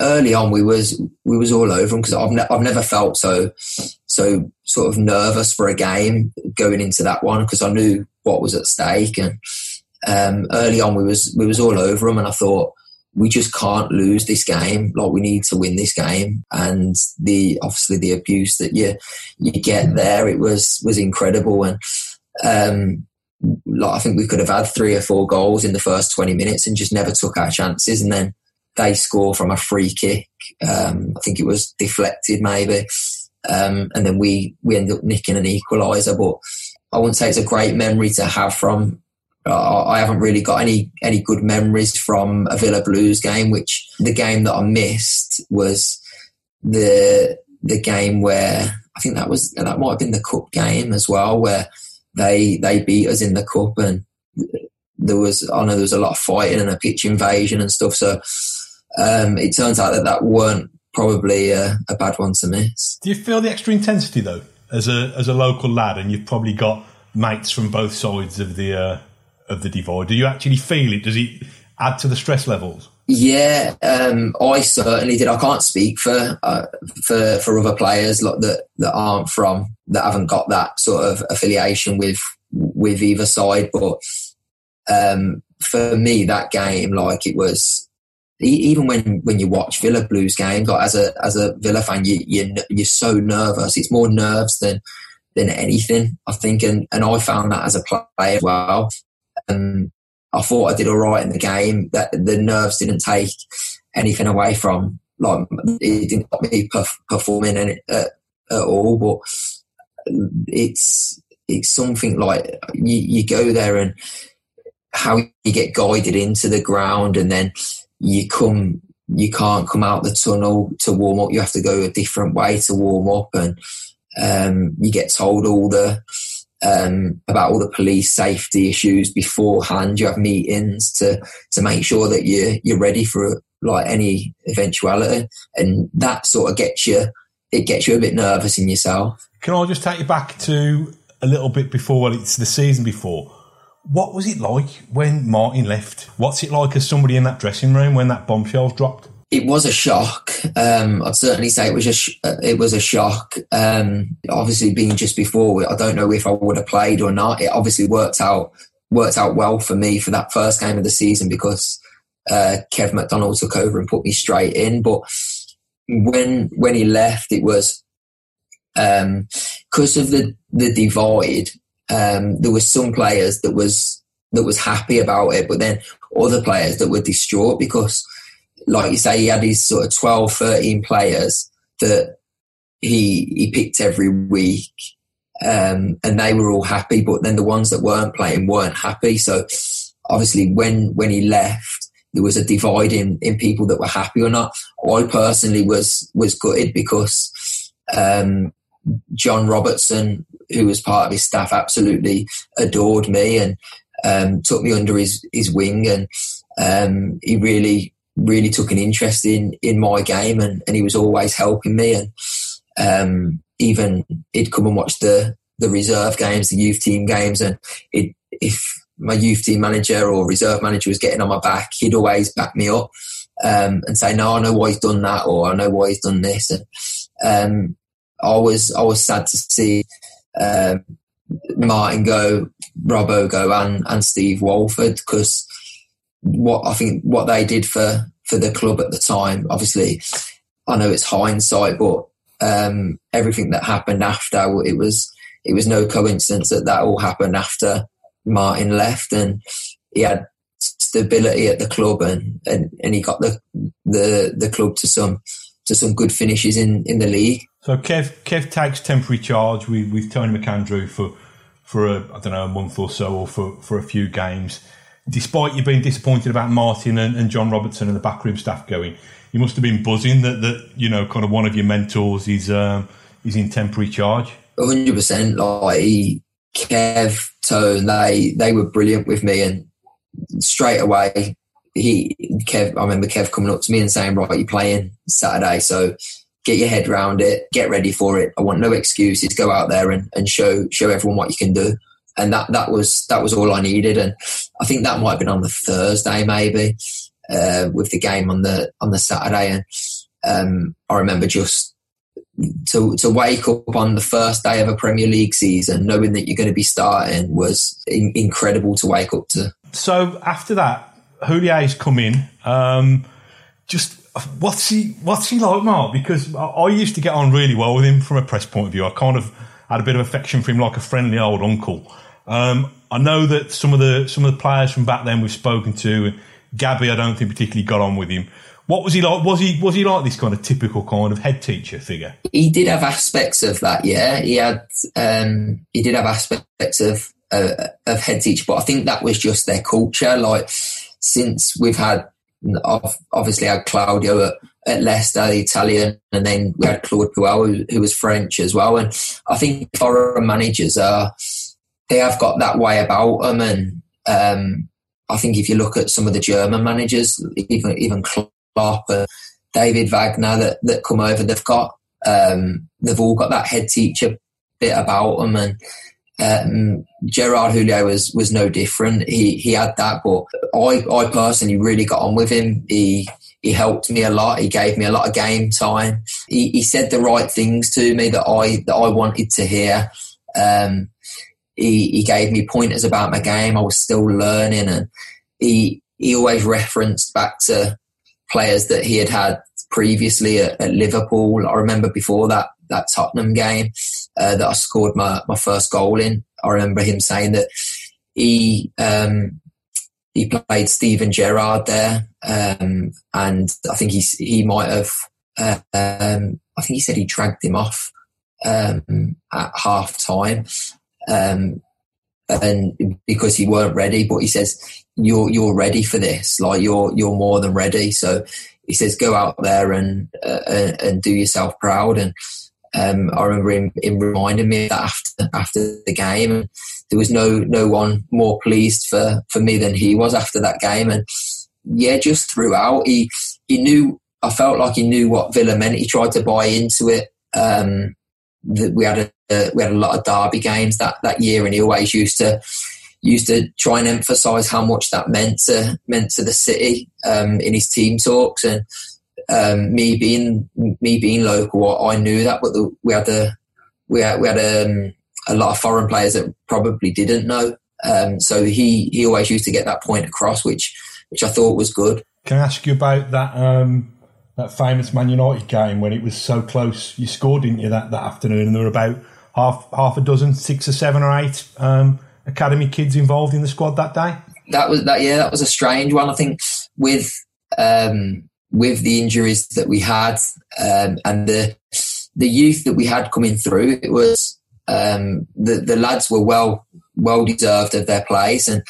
Early on, we was we was all over them because I've ne- I've never felt so so sort of nervous for a game going into that one because I knew what was at stake and um, early on we was we was all over them, and I thought we just can't lose this game. Like we need to win this game, and the obviously the abuse that you you get there, it was was incredible, and um, like I think we could have had three or four goals in the first twenty minutes and just never took our chances, and then they score from a free kick. Um, I think it was deflected maybe. Um, and then we, we end up nicking an equaliser. But I wouldn't say it's a great memory to have from. Uh, I haven't really got any any good memories from a Villa Blues game. Which the game that I missed was the the game where I think that was that might have been the cup game as well, where they they beat us in the cup and there was I know there was a lot of fighting and a pitch invasion and stuff. So um, it turns out that that weren't probably a, a, bad one to miss. Do you feel the extra intensity though, as a as a local lad, and you've probably got mates from both sides of the uh, of the divide? Do you actually feel it? Does it add to the stress levels? Yeah, um, I certainly did. I can't speak for uh, for for other players like that that aren't from that haven't got that sort of affiliation with with either side, but um, for me, that game, like it was, even when, when you watch Villa Blues games, like as a as a Villa fan, you, you you're so nervous. It's more nerves than than anything, I think, and and I found that as a player as well. And I thought I did all right in the game. That the nerves didn't take anything away from like it didn't stop me perf- performing uh, at all. But it's it's something like you, you go there and how you get guided into the ground and then you come you can't come out the tunnel to warm up you have to go a different way to warm up and um, you get told all the um, about all the police safety issues beforehand you have meetings to to make sure that you you're ready for like any eventuality and that sort of gets you it gets you a bit nervous in yourself can i just take you back to a little bit before well it's the season before what was it like when Martin left? What's it like as somebody in that dressing room when that bombshell dropped? It was a shock. Um, I'd certainly say it was a sh- it was a shock. Um, obviously, being just before, I don't know if I would have played or not. It obviously worked out worked out well for me for that first game of the season because uh, Kev MacDonald took over and put me straight in. But when when he left, it was because um, of the the divide um, there was some players that was that was happy about it, but then other players that were distraught because, like you say, he had his sort of 12, 13 players that he he picked every week, um, and they were all happy. But then the ones that weren't playing weren't happy. So obviously, when when he left, there was a divide in, in people that were happy or not. I personally was was gutted because um, John Robertson who was part of his staff, absolutely adored me and um, took me under his, his wing. And um, he really, really took an interest in, in my game and, and he was always helping me. And um, even he'd come and watch the, the reserve games, the youth team games. And if my youth team manager or reserve manager was getting on my back, he'd always back me up. Um, and say, no, I know why he's done that, or I know why he's done this. And um, I was I was sad to see um, Martin go, Robbo go, and and Steve Walford because what I think what they did for for the club at the time. Obviously, I know it's hindsight, but um, everything that happened after it was it was no coincidence that that all happened after Martin left, and he had stability at the club, and and, and he got the the the club to some to some good finishes in in the league. So Kev Kev takes temporary charge with, with Tony McAndrew for for a I don't know a month or so or for, for a few games. Despite you being disappointed about Martin and, and John Robertson and the backroom staff going, you must have been buzzing that, that you know kind of one of your mentors is um, is in temporary charge. hundred percent. Like he, Kev, Tone, they they were brilliant with me, and straight away he Kev. I remember Kev coming up to me and saying, "Right, you're playing Saturday, so get your head around it, get ready for it. I want no excuses. Go out there and, and show show everyone what you can do. And that that was that was all I needed. And I think that might have been on the Thursday maybe, uh, with the game on the on the Saturday. And um, I remember just to to wake up on the first day of a Premier League season, knowing that you're going to be starting, was in, incredible to wake up to. So after that, Houllier's come in. Um, just what's he what's he like, Marc? Because I used to get on really well with him from a press point of view. I kind of had a bit of affection for him, like a friendly old uncle. Um, I know that some of the some of the players from back then we've spoken to, Gabby, I don't think particularly got on with him. What was he like? Was he was he like this kind of typical kind of head teacher figure? He did have aspects of that. Yeah, he had. Um, he did have aspects of uh, of head teacher, but I think that was just their culture. Like since we've had obviously had Claudio at, at Leicester, the Italian, and then we had Claude Puel, who, who, was French as well. And I think foreign managers are they have got that way about them. And um, I think if you look at some of the German managers, even even Klopp, and David Wagner, that that come over, they've got um, they've all got that head teacher bit about them and um, Gerard Houllier was was no different. He he had that, but I I personally really got on with him. He he helped me a lot. He gave me a lot of game time. He, he said the right things to me that I that I wanted to hear. Um, he he gave me pointers about my game. I was still learning, and he he always referenced back to players that he had had previously at, at Liverpool. I remember before that that Tottenham game uh, that I scored my, my first goal in. I remember him saying that he um, he played Steven Gerrard there, um, and I think he he might have. Uh, um, I think he said he dragged him off um, at half time, um, and because he weren't ready. But he says you're you're ready for this. Like you're you're more than ready. So he says go out there and uh, and do yourself proud and um, I remember him, him, reminding me that after after the game, and there was no no one more pleased for, for me than he was after that game. And yeah, just throughout, he he knew. I felt like he knew what Villa meant. He tried to buy into it. Um, that we had a we had a lot of derby games that that year, and he always used to used to try and emphasise how much that meant to meant to the city um, in his team talks and um, me being me being local, I knew that, but the, we had a we had, we had um, a lot of foreign players that probably didn't know. Um, so he he always used to get that point across, which which I thought was good. Can I ask you about that um, that famous Man United game when it was so close? You scored, didn't you, that, that afternoon? And there were about half half a dozen, six or seven or eight um, academy kids involved in the squad that day. That was that. Yeah, that was a strange one. I think with um, with the injuries that we had um, and the the youth that we had coming through, it was um, the the lads were well well deserved of their place, and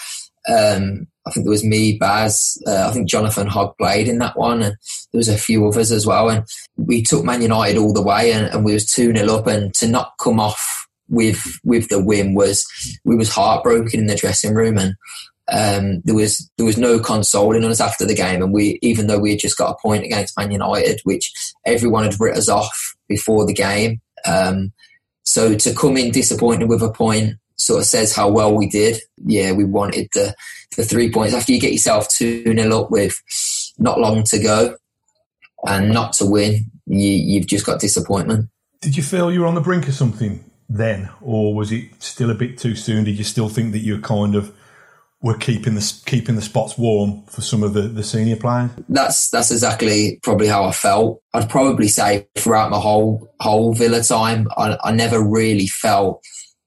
um, I think there was me, Baz, uh, I think Jonathan Hogg played in that one, and there was a few others as well, and we took Man United all the way, and, and we was two 0 up, and to not come off with with the win was we was heartbroken in the dressing room, and um, there was there was no consoling us after the game, and we even though we had just got a point against Man United, which everyone had written us off before the game. Um, so to come in disappointed with a point sort of says how well we did. Yeah, we wanted the the three points after you get yourself two 0 up with not long to go and not to win. You, you've just got disappointment. Did you feel you were on the brink of something then, or was it still a bit too soon? Did you still think that you were kind of were keeping the keeping the spots warm for some of the, the senior players. That's that's exactly probably how I felt. I'd probably say throughout my whole whole Villa time, I, I never really felt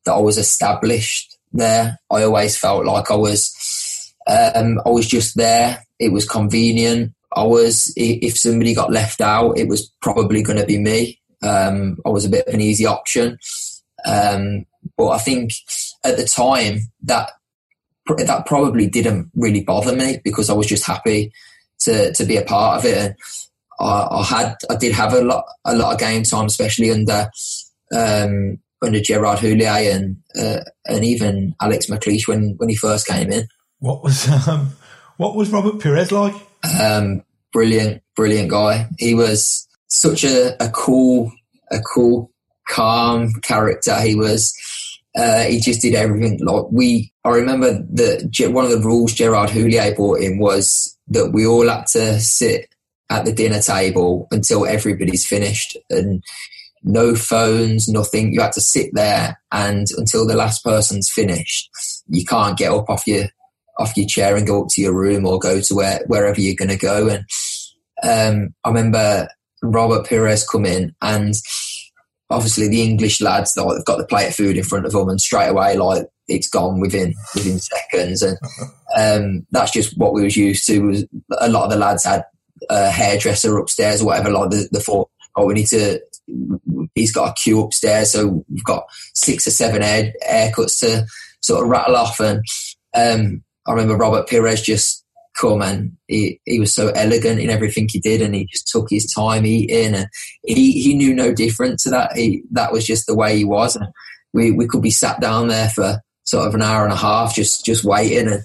that I was established there. I always felt like I was um, I was just there. It was convenient. I was if somebody got left out, it was probably going to be me. Um, I was a bit of an easy option. Um, but I think at the time that that probably didn't really bother me because I was just happy to to be a part of it. And I, I had I did have a lot a lot of game time, especially under um, under Gerard Houllier and uh, and even Alex McLeish when when he first came in. What was um, what was Robert Pires like? Um, brilliant, brilliant guy. He was such a, a cool, a cool, calm character. He was uh, he just did everything. Like we, I remember that one of the rules Gerard Houllier brought in was that we all had to sit at the dinner table until everybody's finished, and no phones, nothing. You had to sit there and until the last person's finished. You can't get up off your off your chair and go up to your room or go to where wherever you're going to go. And um, I remember Robert Pires come in and obviously the English lads like, they've got the plate of food in front of them and straight away like it's gone within within seconds and um, that's just what we was used to was a lot of the lads had a hairdresser upstairs or whatever. Like the the thought, oh, we need to. He's got a queue upstairs, so we've got six or seven hair, haircuts to sort of rattle off. And um, I remember Robert Pires just come and he, he was so elegant in everything he did and he just took his time eating and he, he knew no different to that. He, that was just the way he was. And we, we could be sat down there for sort of an hour and a half just, just waiting and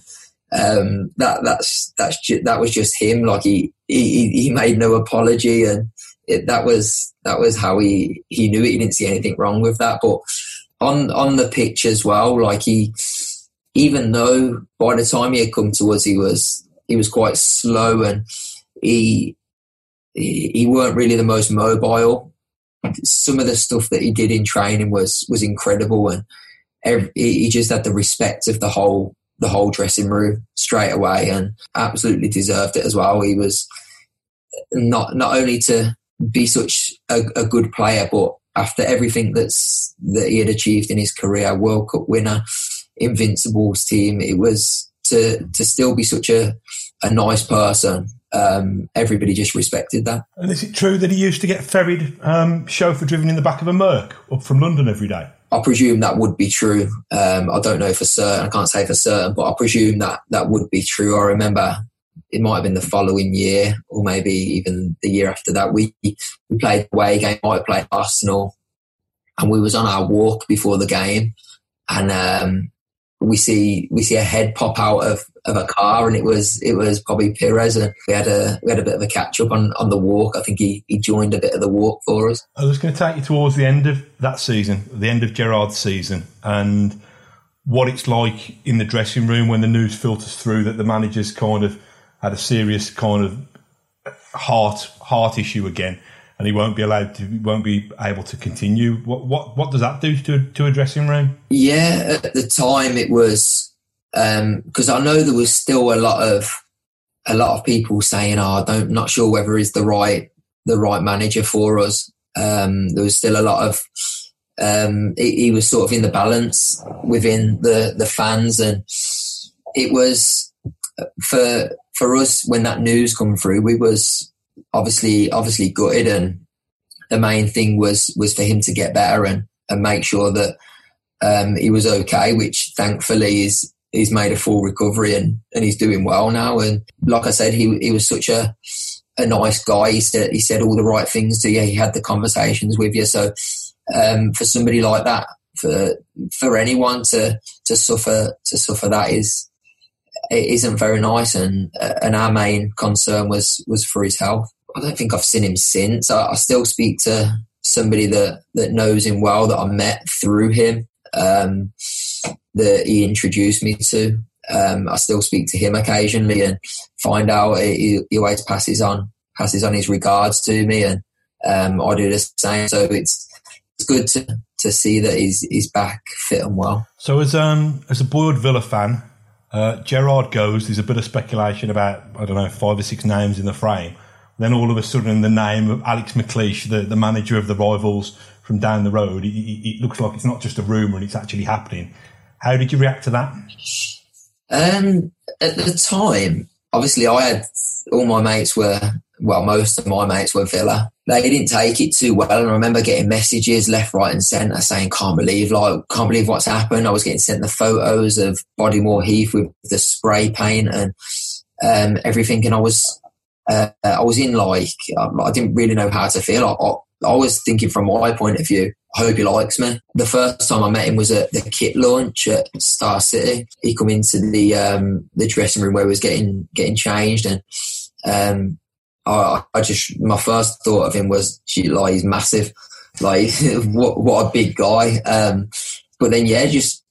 um, that that's that's ju- that was just him. Like he he, he made no apology, and it, that was that was how he he knew it. He didn't see anything wrong with that. But on on the pitch as well, like he, even though by the time he had come to us, he was he was quite slow and he he, weren't really the most mobile. Some of the stuff that he did in training was was incredible, and every, he just had the respect of the whole the whole dressing room straight away, and absolutely deserved it as well. He was not not only to be such a, a good player, but after everything that's that he had achieved in his career, World Cup winner, Invincibles team, it was to to still be such a a nice person. Um, everybody just respected that. And is it true that he used to get ferried, um, chauffeur driven in the back of a Merc up from London every day? I presume that would be true. Um, I don't know for certain. I can't say for certain, but I presume that that would be true. I remember it might have been the following year, or maybe even the year after that. We we played away game. I played Arsenal, and we was on our walk before the game, and um, we see we see a head pop out of, of a car and it was it was probably Pires. and we had a we had a bit of a catch up on, on the walk. I think he, he joined a bit of the walk for us. I was going to take you towards the end of that season, the end of Gerard's season, and what it's like in the dressing room when the news filters through that the manager's kind of had a serious kind of heart heart issue again and he won't be allowed to won't be able to continue. What what what does that do to to a dressing room? Yeah, at the time it was um because um, I know there was still a lot of a lot of people saying, "Oh, I don't not sure whether he's the right the right manager for us." Um, there was still a lot of um, he, he was sort of in the balance within the the fans, and it was for for us when that news come through. We was obviously obviously gutted and the main thing was was for him to get better and, and make sure that um, he was okay, which thankfully he's he's made a full recovery and, and he's doing well now. And like I said, he he was such a a nice guy. He said he said all the right things to you. He had the conversations with you. So um, for somebody like that, for for anyone to to suffer to suffer that is it isn't very nice. And and our main concern was was for his health. I don't think I've seen him since. I, I still speak to somebody that that knows him well that I met through him. Um, that he introduced me to. Um, I still speak to him occasionally and find out he, he, always passes on passes on his regards to me, and um, I do the same. So it's it's good to to see that he's he's back fit and well. So as um as a Boyd Villa fan, uh, Gerard goes. There's a bit of speculation about I don't know five or six names in the frame. Then all of a sudden, the name of Alex McLeish, the, the manager of the rivals from down the road, it, it, looks like it's not just a rumor and it's actually happening. How did you react to that? Um, at the time, obviously, I had all my mates were well, most of my mates were Villa. They didn't take it too well, and I remember getting messages left, right, and centre saying, "Can't believe, like, can't believe what's happened." I was getting sent the photos of Bodymoor Heath with the spray paint and um, everything, and I was, uh, I was in like, I didn't really know how to feel. I, I, I was thinking from my point of view, I hope he likes me. The first time I met him was at the kit launch at Star City. He come into the um, the dressing room where he was getting getting changed, and um, I, I, just my first thought of him was, gee, like he's massive, like what what a big guy. Um, but then yeah, just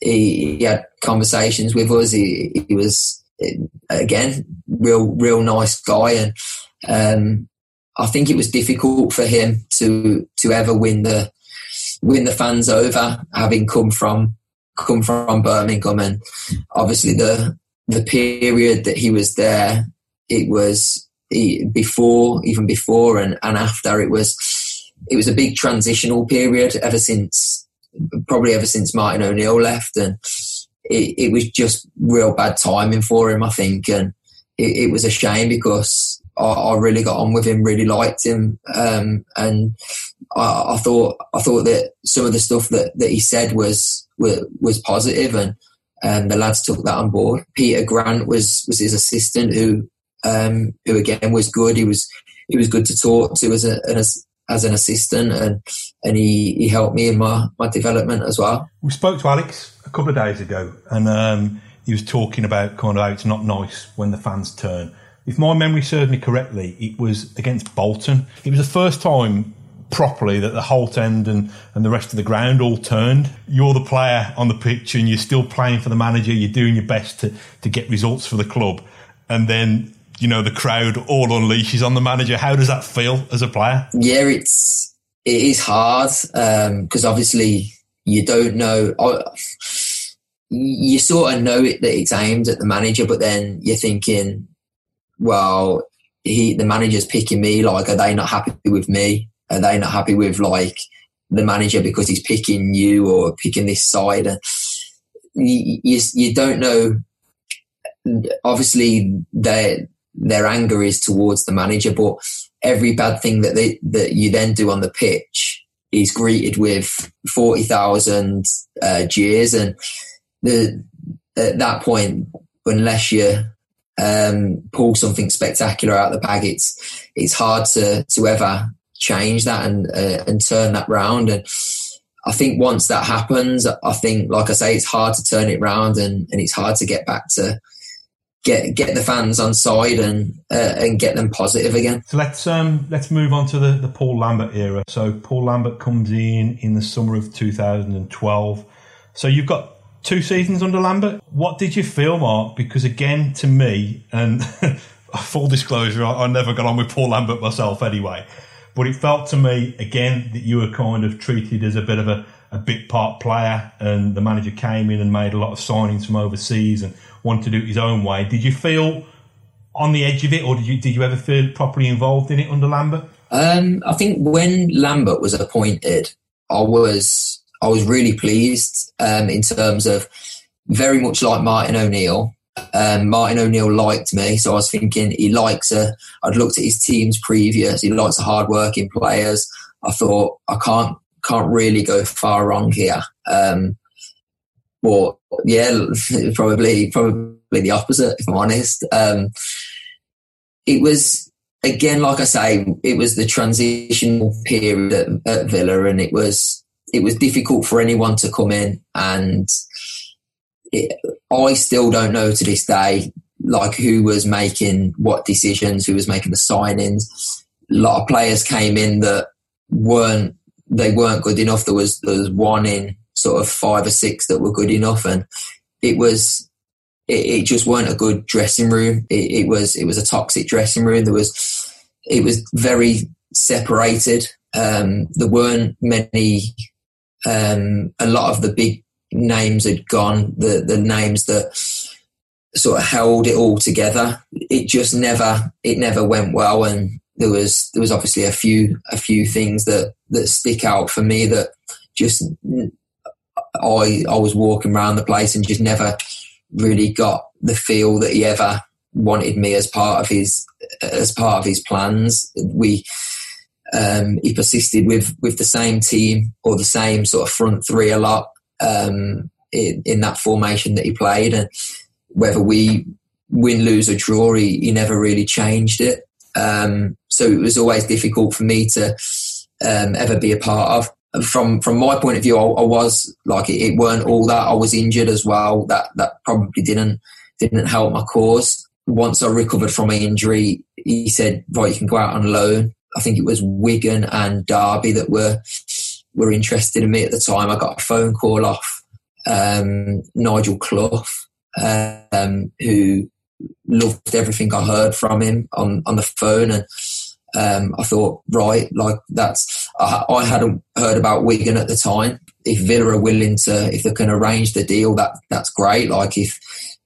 he, he, had conversations with us. He he was again real real nice guy, and um, I think it was difficult for him to to ever win the win the fans over, having come from come from Birmingham, and obviously the the period that he was there, it was before, even before and, and after. It was it was a big transitional period ever since probably ever since Martin O'Neill left, and it, it was just real bad timing for him, I think, and it, it was a shame because I, really got on with him, really liked him, um, and I, I, thought I thought that some of the stuff that, that he said was was, was positive, and and the lads took that on board. Peter Grant was was his assistant, who um, who again was good. He was he was good to talk to as a as, as an assistant, and and he, he helped me in my, my development as well. We spoke to Alex a couple of days ago, and um, he was talking about kind of how it's not nice when the fans turn. If my memory serves me correctly, it was against Bolton. It was the first time properly that the Holte end and, and the rest of the ground all turned. You're the player on the pitch and you're still playing for the manager. You're doing your best to, to get results for the club. And then, you know, the crowd all unleashes on the manager. How does that feel as a player? Yeah, it's, it is hard because um, obviously you don't know. You sort of know it, that it's aimed at the manager, but then you're thinking, well, he the manager's picking me. Like, are they not happy with me? Are they not happy with like the manager because he's picking you or picking this side? And you, you, you don't know. Obviously, their their anger is towards the manager, but every bad thing that they that you then do on the pitch is greeted with forty thousand uh, jeers, and the at that point, unless you um, pull something spectacular out of the bag, it's it's hard to to ever change that and uh, and turn that round. And I think once that happens, I think, like I say, it's hard to turn it round and, and it's hard to get back to get get the fans on side and uh, and get them positive again. So let's um let's move on to the, the Paul Lambert era. So Paul Lambert comes in in the summer of 2012. So you've got two seasons under Lambert. What did you feel, Marc? Because again, to me, and full disclosure, I, I never got on with Paul Lambert myself anyway. But it felt to me again that you were kind of treated as a bit of a, a bit part player, and the manager came in and made a lot of signings from overseas and wanted to do it his own way. Did you feel on the edge of it, or did you did you ever feel properly involved in it under Lambert? Um, I think when Lambert was appointed, I was I was really pleased um, in terms of very much like Martin O'Neill. Um, Martin O'Neill liked me, so I was thinking he likes a. I'd looked at his teams previous. He likes a hard-working players. I thought I can't can't really go far wrong here. Um, but yeah, probably probably the opposite. If I'm honest, um, it was again, like I say, it was the transitional period at, at Villa, and it was it was difficult for anyone to come in and it, I still don't know to this day, like who was making what decisions, who was making the signings. A lot of players came in that weren't they weren't good enough. There was there was one in sort of five or six that were good enough, and it was it, it just weren't a good dressing room. It, it, was it was a toxic dressing room. There was it was very separated. Um, there weren't many. Um, a lot of the big names had gone, the the names that sort of held it all together. It just never it never went well, and there was there was obviously a few a few things that that stick out for me that just I I was walking around the place and just never really got the feel that he ever wanted me as part of his as part of his plans. We um, he persisted with with the same team or the same sort of front three a lot um, in, in, that formation that he played. And whether we win, lose, or draw, he, he never really changed it. Um, so it was always difficult for me to um, ever be a part of. From from my point of view, I, I was like it, it, weren't all that. I was injured as well. That that probably didn't didn't help my cause. Once I recovered from my injury, he said, "Right, you can go out on loan." I think it was Wigan and Derby that were were interested in me at the time. I got a phone call off um, Nigel Clough, um, who loved everything I heard from him on, on the phone. And um, I thought, right, like that's, I, I, hadn't heard about Wigan at the time. If Villa are willing to, if they can arrange the deal, that that's great. Like if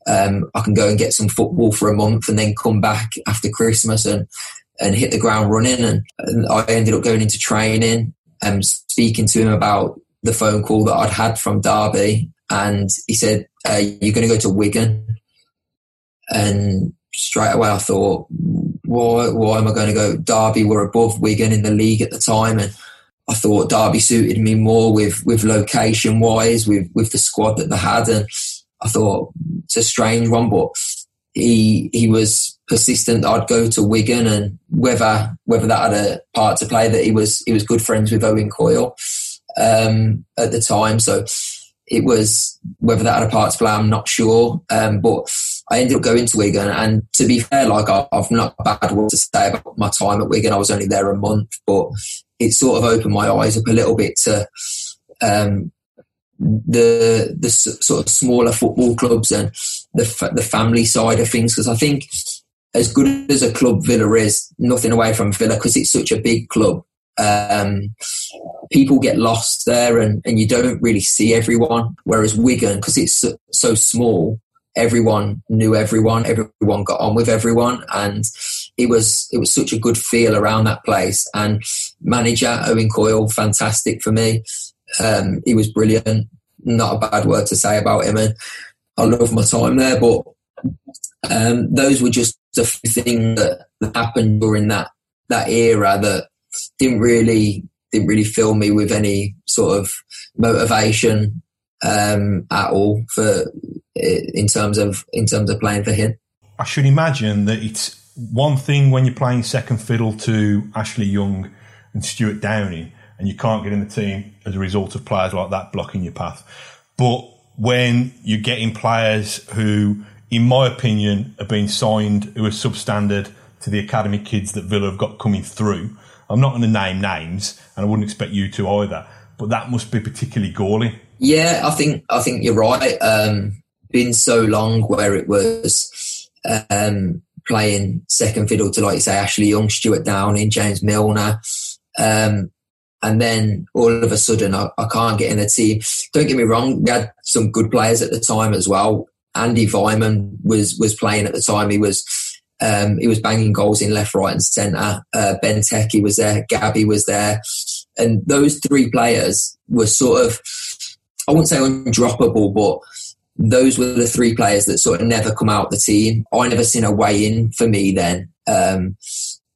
um, I can go and get some football for a month and then come back after Christmas and, and hit the ground running. And, and I ended up going into training and speaking to him about the phone call that I'd had from Derby, and he said, uh, "You're going to go to Wigan." And straight away, I thought, why, why am I going to go? Derby were above Wigan in the league at the time, and I thought Derby suited me more with with location wise, with with the squad that they had, and I thought it's a strange one, but he he was persistent. I'd go to Wigan, and whether whether that had a part to play, that he was he was good friends with Owen Coyle um, at the time, so it was whether that had a part to play. I'm not sure, um, but I ended up going to Wigan, and to be fair, like I, have not bad word to say about my time at Wigan. I was only there a month, but it sort of opened my eyes up a little bit to um, the the sort of smaller football clubs and the the family side of things. Because I think as good as a club Villa is, nothing away from Villa because it's such a big club. Um, people get lost there and, and you don't really see everyone. Whereas Wigan, because it's so, so small, everyone knew everyone, everyone got on with everyone, and it was it was such a good feel around that place. And manager Owen Coyle, fantastic for me. Um, he was brilliant. Not a bad word to say about him, and I love my time there. But um, those were just few things that, that happened during that that era that didn't really didn't really fill me with any sort of motivation um, at all for in terms of in terms of playing for him. I should imagine that it's one thing when you're playing second fiddle to Ashley Young and Stewart Downing, and you can't get in the team as a result of players like that blocking your path. But when you're getting players who, in my opinion, have been signed who are substandard to the academy kids that Villa have got coming through, I'm not going to name names, and I wouldn't expect you to either. But that must be particularly galling. Yeah, I think I think you're right. Um, been so long where it was um, playing second fiddle to, like you say, Ashley Young, Stewart Downing, James Milner. Um, and then all of a sudden, I, I, can't get in the team. Don't get me wrong, we had some good players at the time as well. Andy Weimann was was playing at the time. He was um, he was banging goals in left, right, and centre. Uh, Benteke was there. Gabby was there, and those three players were sort of I wouldn't say undroppable, but those were the three players that sort of never come out the team. I never seen a way in for me then. Um,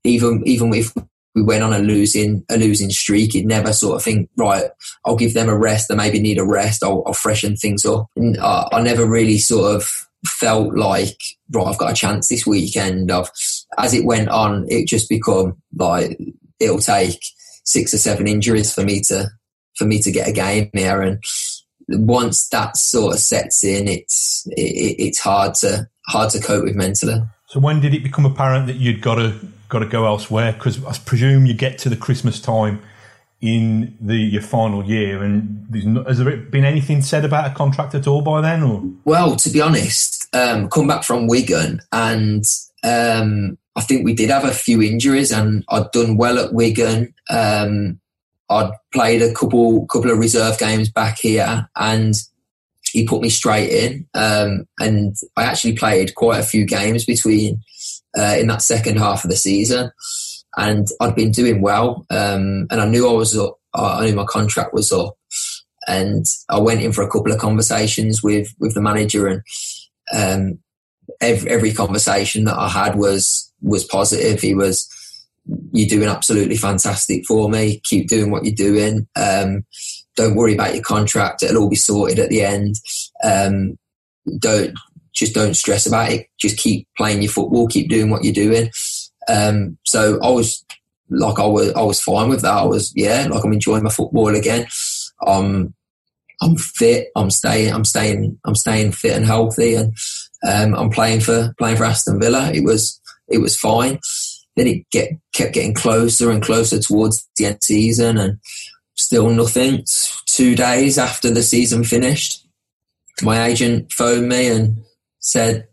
even even if we went on a losing a losing streak, it never sort of think right. I'll give them a rest. They maybe need a rest. I'll, I'll freshen things up. Uh, I never really sort of felt like right. I've got a chance this weekend. Of as it went on, it just become like it'll take six or seven injuries for me to for me to get a game here and once that sort of sets in, it's it, it's hard to hard to cope with mentally. So when did it become apparent that you'd got to got to go elsewhere? Because I presume you get to the Christmas time in the your final year, and not, has there been anything said about a contract at all by then? Or well, to be honest, um, come back from Wigan, and um, I think we did have a few injuries, and I'd done well at Wigan. Um, I'd played a couple couple of reserve games back here, and he put me straight in. Um, and I actually played quite a few games between uh, in that second half of the season, and I'd been doing well. Um, and I knew I was up. I knew my contract was up, and I went in for a couple of conversations with with the manager, and um, every, every conversation that I had was was positive. He was you're doing absolutely fantastic for me. Keep doing what you're doing. Um, don't worry about your contract. It'll all be sorted at the end. Um, don't just don't stress about it. Just keep playing your football. Keep doing what you're doing. Um, so I was like, I was, I was fine with that. I was, yeah, like I'm enjoying my football again. Um, I'm fit. I'm staying. I'm staying. I'm staying fit and healthy, and um, I'm playing for playing for Aston Villa. It was it was fine then it get, kept getting closer and closer towards the end of season and still nothing. Two days after the season finished, my agent phoned me and said,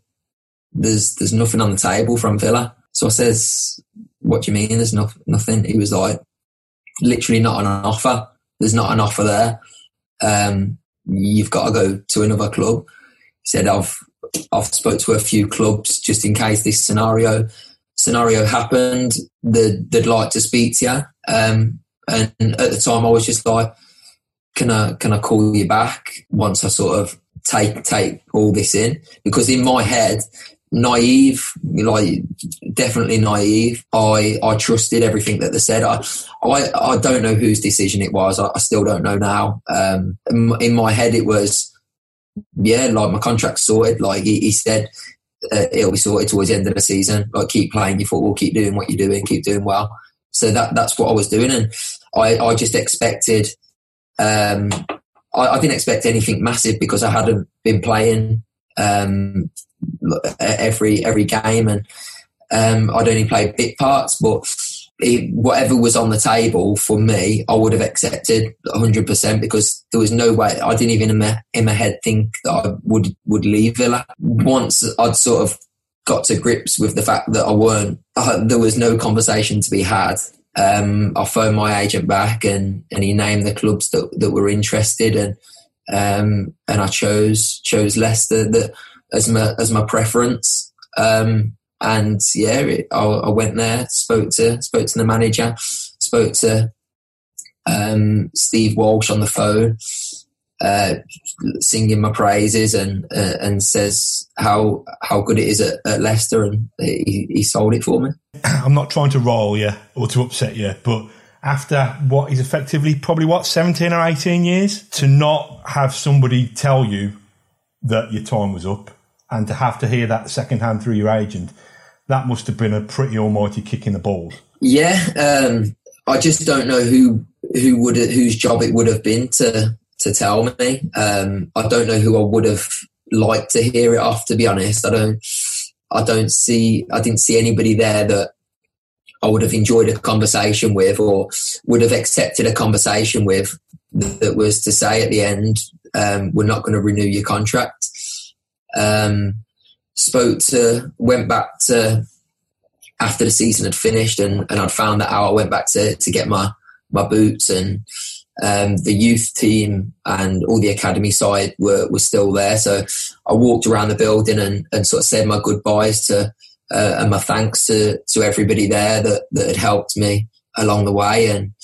there's, there's nothing on the table from Villa. So I says, what do you mean there's no, nothing? He was like, literally not on an offer. There's not an offer there. Um, you've got to go to another club. He said, I've, I've spoke to a few clubs just in case this scenario scenario happened, they'd, they'd like to speak to you. Um, and at the time, I was just like, "Can I can I call you back once I sort of take take all this in?" Because in my head, naive, like definitely naive. I I trusted everything that they said. I I, I don't know whose decision it was. I, I still don't know now. Um, in, my head, it was yeah, like my contract sorted. Like he, he said, uh, it'll be sorted towards the end of the season. Like keep playing your football, keep doing what you're doing, keep doing well. So that that's what I was doing, and I I just expected. Um, I, I didn't expect anything massive because I hadn't been playing um, every every game, and um, I'd only played bit parts. But it, whatever was on the table for me, I would have accepted 100 percent because there was no way. I didn't even in my, in my head think that I would would leave Villa. Once I'd sort of got to grips with the fact that I weren't, there was no conversation to be had. Um, I phoned my agent back and, and he named the clubs that, that were interested and um, and I chose chose Leicester that as my as my preference. Um, and yeah, it, I, I, went there, spoke to spoke to the manager, spoke to um, Steve Walsh on the phone, uh, singing my praises and uh, and says how how good it is at, at Leicester, and he, he sold it for me. I'm not trying to roll you or to upset you, but after what is effectively probably what 17 or 18 years to not have somebody tell you that your time was up and to have to hear that secondhand through your agent that must have been a pretty almighty kick in the balls. Yeah um, i just don't know who who would whose job it would have been to to tell me. Um, i don't know who i would have liked to hear it off to be honest. I don't i don't see i didn't see anybody there that I would have enjoyed a conversation with or would have accepted a conversation with that was to say at the end, um, we're not going to renew your contract. Um, spoke to, went back to after the season had finished and, and I'd found that out. I went back to, to get my, my boots and um, the youth team and all the academy side were, were still there. So I walked around the building and, and sort of said my goodbyes to uh, and my thanks to, to everybody there that, that had helped me along the way. And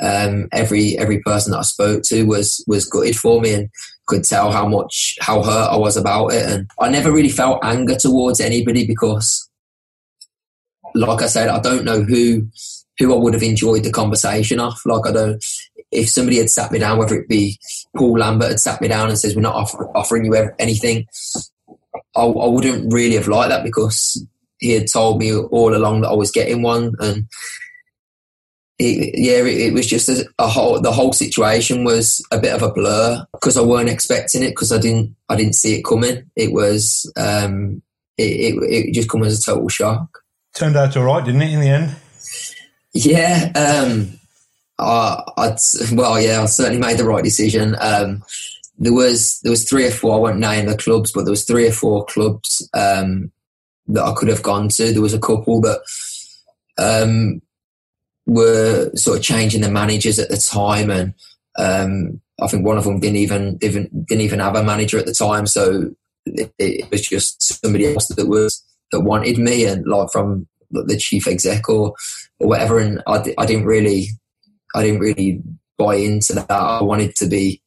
um, every every person that I spoke to was was gutted for me and could tell how much how hurt I was about it. And I never really felt anger towards anybody because, like I said, I don't know who who I would have enjoyed the conversation off. Like I don't. If somebody had sat me down, whether it be Paul Lambert had sat me down and says we're not offer, offering you anything, I, I, wouldn't really have liked that because he had told me all along that I was getting one, and it, yeah, it, it, was just a, a, whole. The whole situation was a bit of a blur because I weren't expecting it because I didn't I didn't see it coming. It was um, it, it, it just come as a total shock. Turned out all right, didn't it? In the end. Yeah. Um, I, I'd, well, yeah, I certainly made the right decision. Um, there was there was three or four. I won't name the clubs, but there was three or four clubs um, that I could have gone to. There was a couple that um, were sort of changing the managers at the time, and um, I think one of them didn't even didn't didn't even have a manager at the time. So it, it, was just somebody else that was that wanted me, and like from the chief exec or or whatever. And I, I didn't really I didn't really buy into that. I wanted to be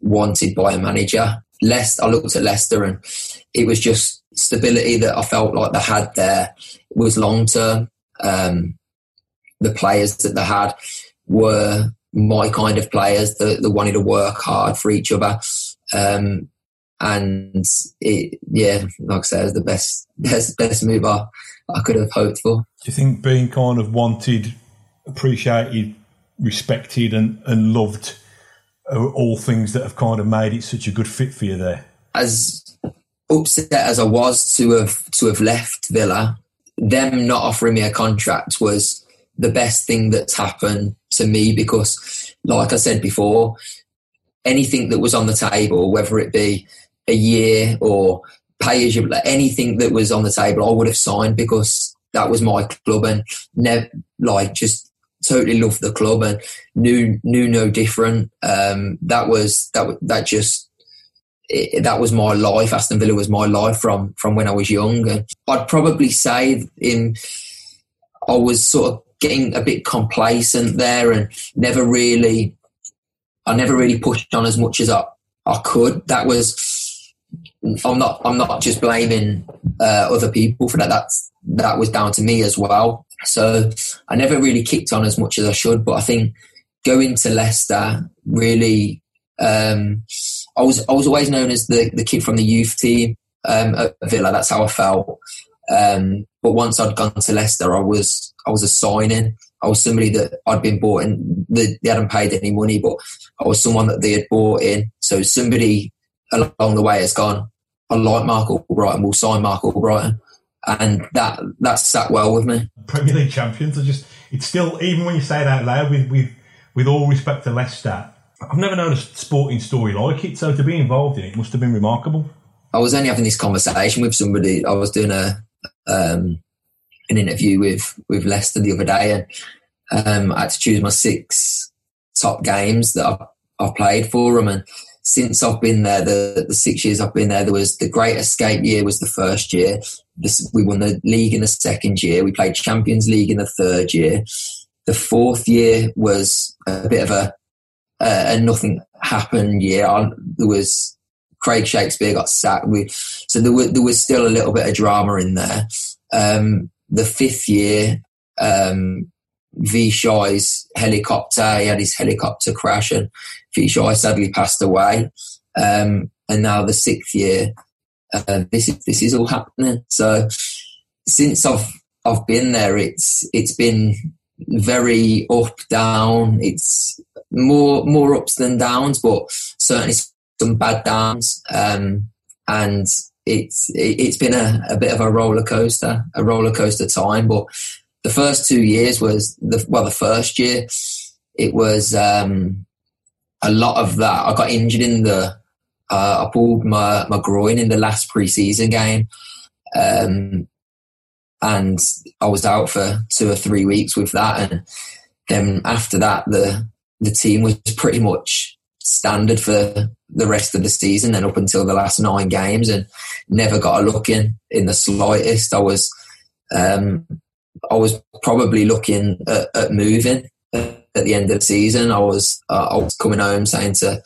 wanted by a manager. Leicester, I looked at Leicester and it was just stability that I felt like they had there was long term. Um, the players that they had were my kind of players that, that wanted to work hard for each other. Um, and it, yeah, like I said, it was the best, best, best move I, I could have hoped for. Do you think being kind of wanted, appreciated, respected, and, and loved are all things that have kind of made it such a good fit for you there? As upset as I was to have to have left Villa, them not offering me a contract was the best thing that's happened to me because, like I said before, anything that was on the table, whether it be a year or pay as you anything that was on the table, I would have signed because that was my club and never like just totally loved the club and knew knew no different. Um, that was that that just it, that was my life. Aston Villa was my life from from when I was young. And I'd probably say in I was sort of getting a bit complacent there and never really I never really pushed on as much as I, I could. That was I'm not I'm not just blaming uh, other people for that. That's that was down to me as well. So I never really kicked on as much as I should. But I think going to Leicester really, um, I was I was always known as the the kid from the youth team um, at Villa. That's how I felt. Um, but once I'd gone to Leicester, I was I was a signing. I was somebody that I'd been bought in. They, they hadn't paid any money, but I was someone that they had bought in. So somebody along the way has gone. I like Marc Albrighton. We'll sign Marc Albrighton, and that that sat well with me. Premier League champions are just. It's still even when you say it out loud with with with all respect to Leicester. I've never known a sporting story like it. So to be involved in it must have been remarkable. I was only having this conversation with somebody. I was doing a um, an interview with with Leicester the other day, and um, I had to choose my six top games that I've, I've played for them. And since I've been there, the, the six years I've been there, there was the Great Escape year was the first year. This, we won the league in the second year. We played Champions League in the third year. The fourth year was a bit of a, a nothing happened year. I, there was Craig Shakespeare got sacked. We, so there was, there was still a little bit of drama in there. Um, the fifth year, um, Vichai's helicopter, he had his helicopter crash and Vichai sadly passed away. Um, and now the sixth year, uh, this is, this is all happening. So since I've, I've been there, it's, it's been very up, down. It's more, more ups than downs, but certainly some bad downs. Um, and it's it's been a, a bit of a roller coaster, a roller coaster time. But the first two years was the well, the first year it was um, a lot of that. I got injured in the uh, I pulled my my groin in the last preseason game, um, and I was out for two or three weeks with that. And then after that, the the team was pretty much standard for the rest of the season and up until the last nine games and never got a look in in the slightest. I was um, I was probably looking at, at, moving at the end of the season. I was uh, I was coming home saying to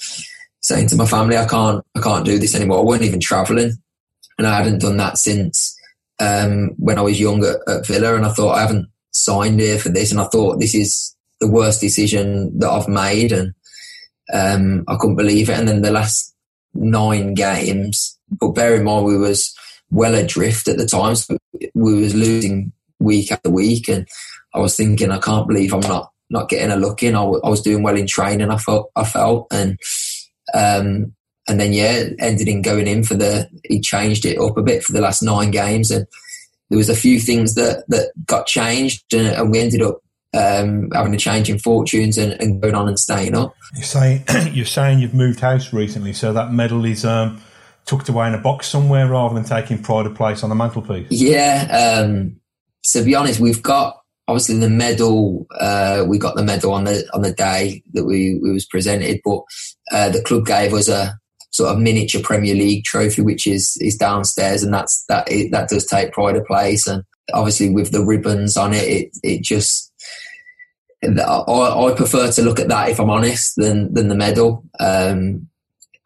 saying to my family, I can't I can't do this anymore. I wasn't even travelling, and I hadn't done that since um, when I was young at, at Villa. And I thought I haven't signed here for this, and I thought this is the worst decision that I've made, and um, I couldn't believe it. And then the last nine games, but bear in mind we was well adrift at the time, so we was losing week after week, and I was thinking, I can't believe I'm not not getting a look in. I, w- I was doing well in training. I felt, I felt, and um, and then yeah, ended in going in for the. He changed it up a bit for the last nine games, and there was a few things that that got changed, and, and we ended up um, having a change in fortunes and, and, going on and staying up. You're saying you're saying you've moved house recently, so that medal is um, tucked away in a box somewhere rather than taking pride of place on the mantelpiece. Yeah. Um, to be honest, we've got obviously the medal. Uh, we got the medal on the on the day that we, we was presented, but uh, the club gave us a sort of miniature Premier League trophy, which is is downstairs, and that's that it, that does take pride of place. And obviously, with the ribbons on it, it it just I, I, prefer to look at that, if I'm honest, than than the medal, um,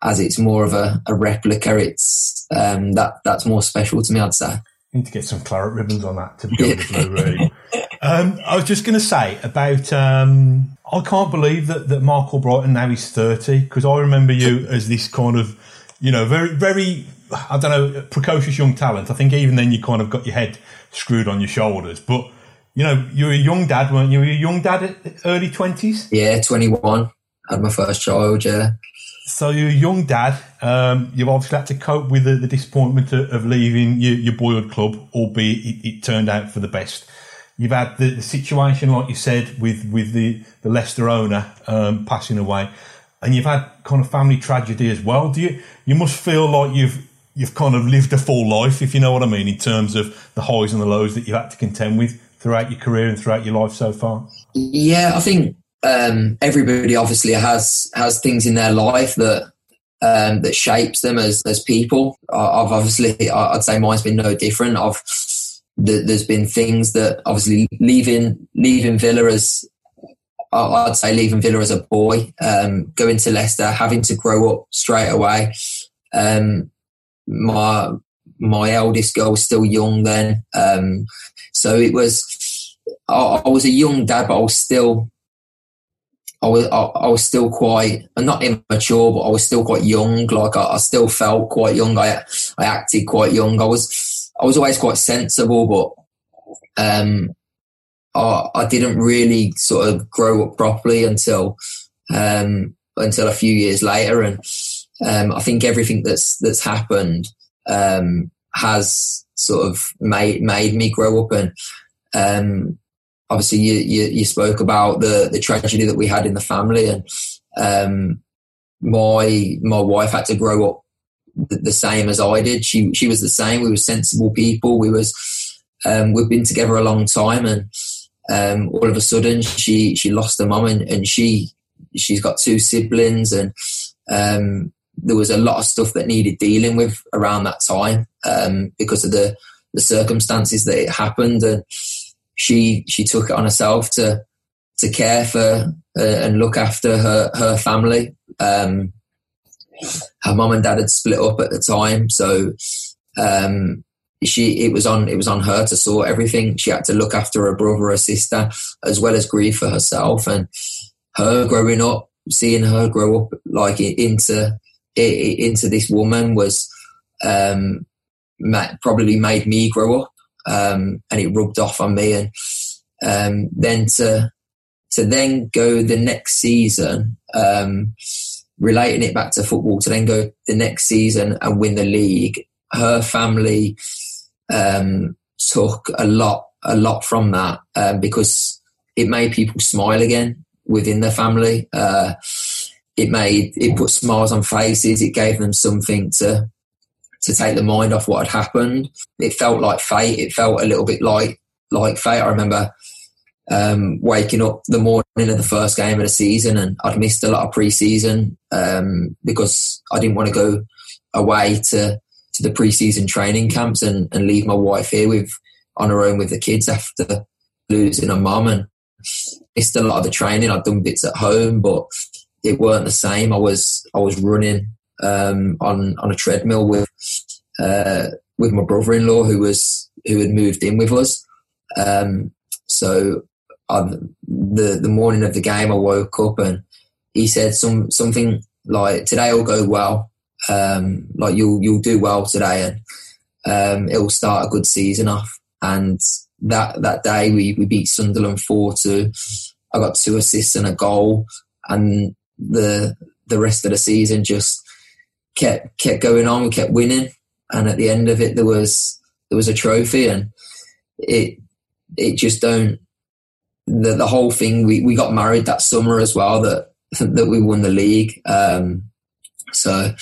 as it's more of a, a replica. It's um, that that's more special to me. I'd say. Need to get some claret ribbons on that to be yeah. blue, really. um, I was just going to say about. Um, I can't believe that that Marc Albrighton now he's thirty because I remember you as this kind of, you know, very very. I don't know, precocious young talent. I think even then you kind of got your head screwed on your shoulders, but you know, you were a young dad, weren't you? Were you a young dad at early 20s? Yeah, 21. Had my first child, yeah. So you're a young dad. Um, you've obviously had to cope with the, the disappointment of, of leaving your, your, boyhood club, albeit it, it, turned out for the best. You've had the, the, situation, like you said, with, with the, the Leicester owner um, passing away, and you've had kind of family tragedy as well. Do you? You must feel like you've you've kind of lived a full life, if you know what I mean, in terms of the highs and the lows that you've had to contend with throughout your career and throughout your life so far? Yeah, I think um, everybody obviously has has things in their life that um, that shapes them as as people. I've obviously, I'd say mine's been no different. I've there's been things that obviously leaving leaving Villa as I'd say leaving Villa as a boy, um, going to Leicester, having to grow up straight away. Um, my my eldest girl was still young then. Um, so it was, I, I, was a young dad, but I was still, I was, I, I, was still quite, not immature, but I was still quite young. Like I, I still felt quite young. I, I acted quite young. I was, I was always quite sensible, but, um, I, I didn't really sort of grow up properly until, um, until a few years later. And, um, I think everything that's, that's happened, um, has sort of made made me grow up. And um, obviously, you, you, you spoke about the the tragedy that we had in the family, and um, my my wife had to grow up the, same as I did. She she was the same. We were sensible people. We was um, we've been together a long time, and um, all of a sudden she she lost her mum, and, and she she's got two siblings, and um, there was a lot of stuff that needed dealing with around that time um, because of the the circumstances that it happened, and she she took it on herself to to care for uh, and look after her her family. Um, her mom and dad had split up at the time, so um, she it was on it was on her to sort everything. She had to look after her brother, her sister, as well as grieve for herself. And her growing up, seeing her grow up like into into this woman was um, probably made me grow up, um, and it rubbed off on me. And um, then to to then go the next season, um, relating it back to football, to then go the next season and win the league. Her family um, took a lot a lot from that um, because it made people smile again within their family. Uh, it made it put smiles on faces. It gave them something to to take the mind off what had happened. It felt like fate. It felt a little bit like like fate. I remember um, waking up the morning of the first game of the season, and I'd missed a lot of pre-season um, because I didn't want to go away to to the pre-season training camps and, and leave my wife here with on her own with the kids after losing her mum and missed a lot of the training. I'd done bits at home, but it weren't the same. I was I was running um, on on a treadmill with uh, with my brother-in-law who was who had moved in with us. Um, so I, the the morning of the game, I woke up and he said some something like today will go well. Um, like you'll you'll do well today and um, it will start a good season off. And that that day we, we beat Sunderland four two. I got two assists and a goal, and the the rest of the season just kept kept going on. We kept winning, and at the end of it, there was there was a trophy, and it it just don't the the whole thing. We we got married that summer as well. That that we won the league. Um, so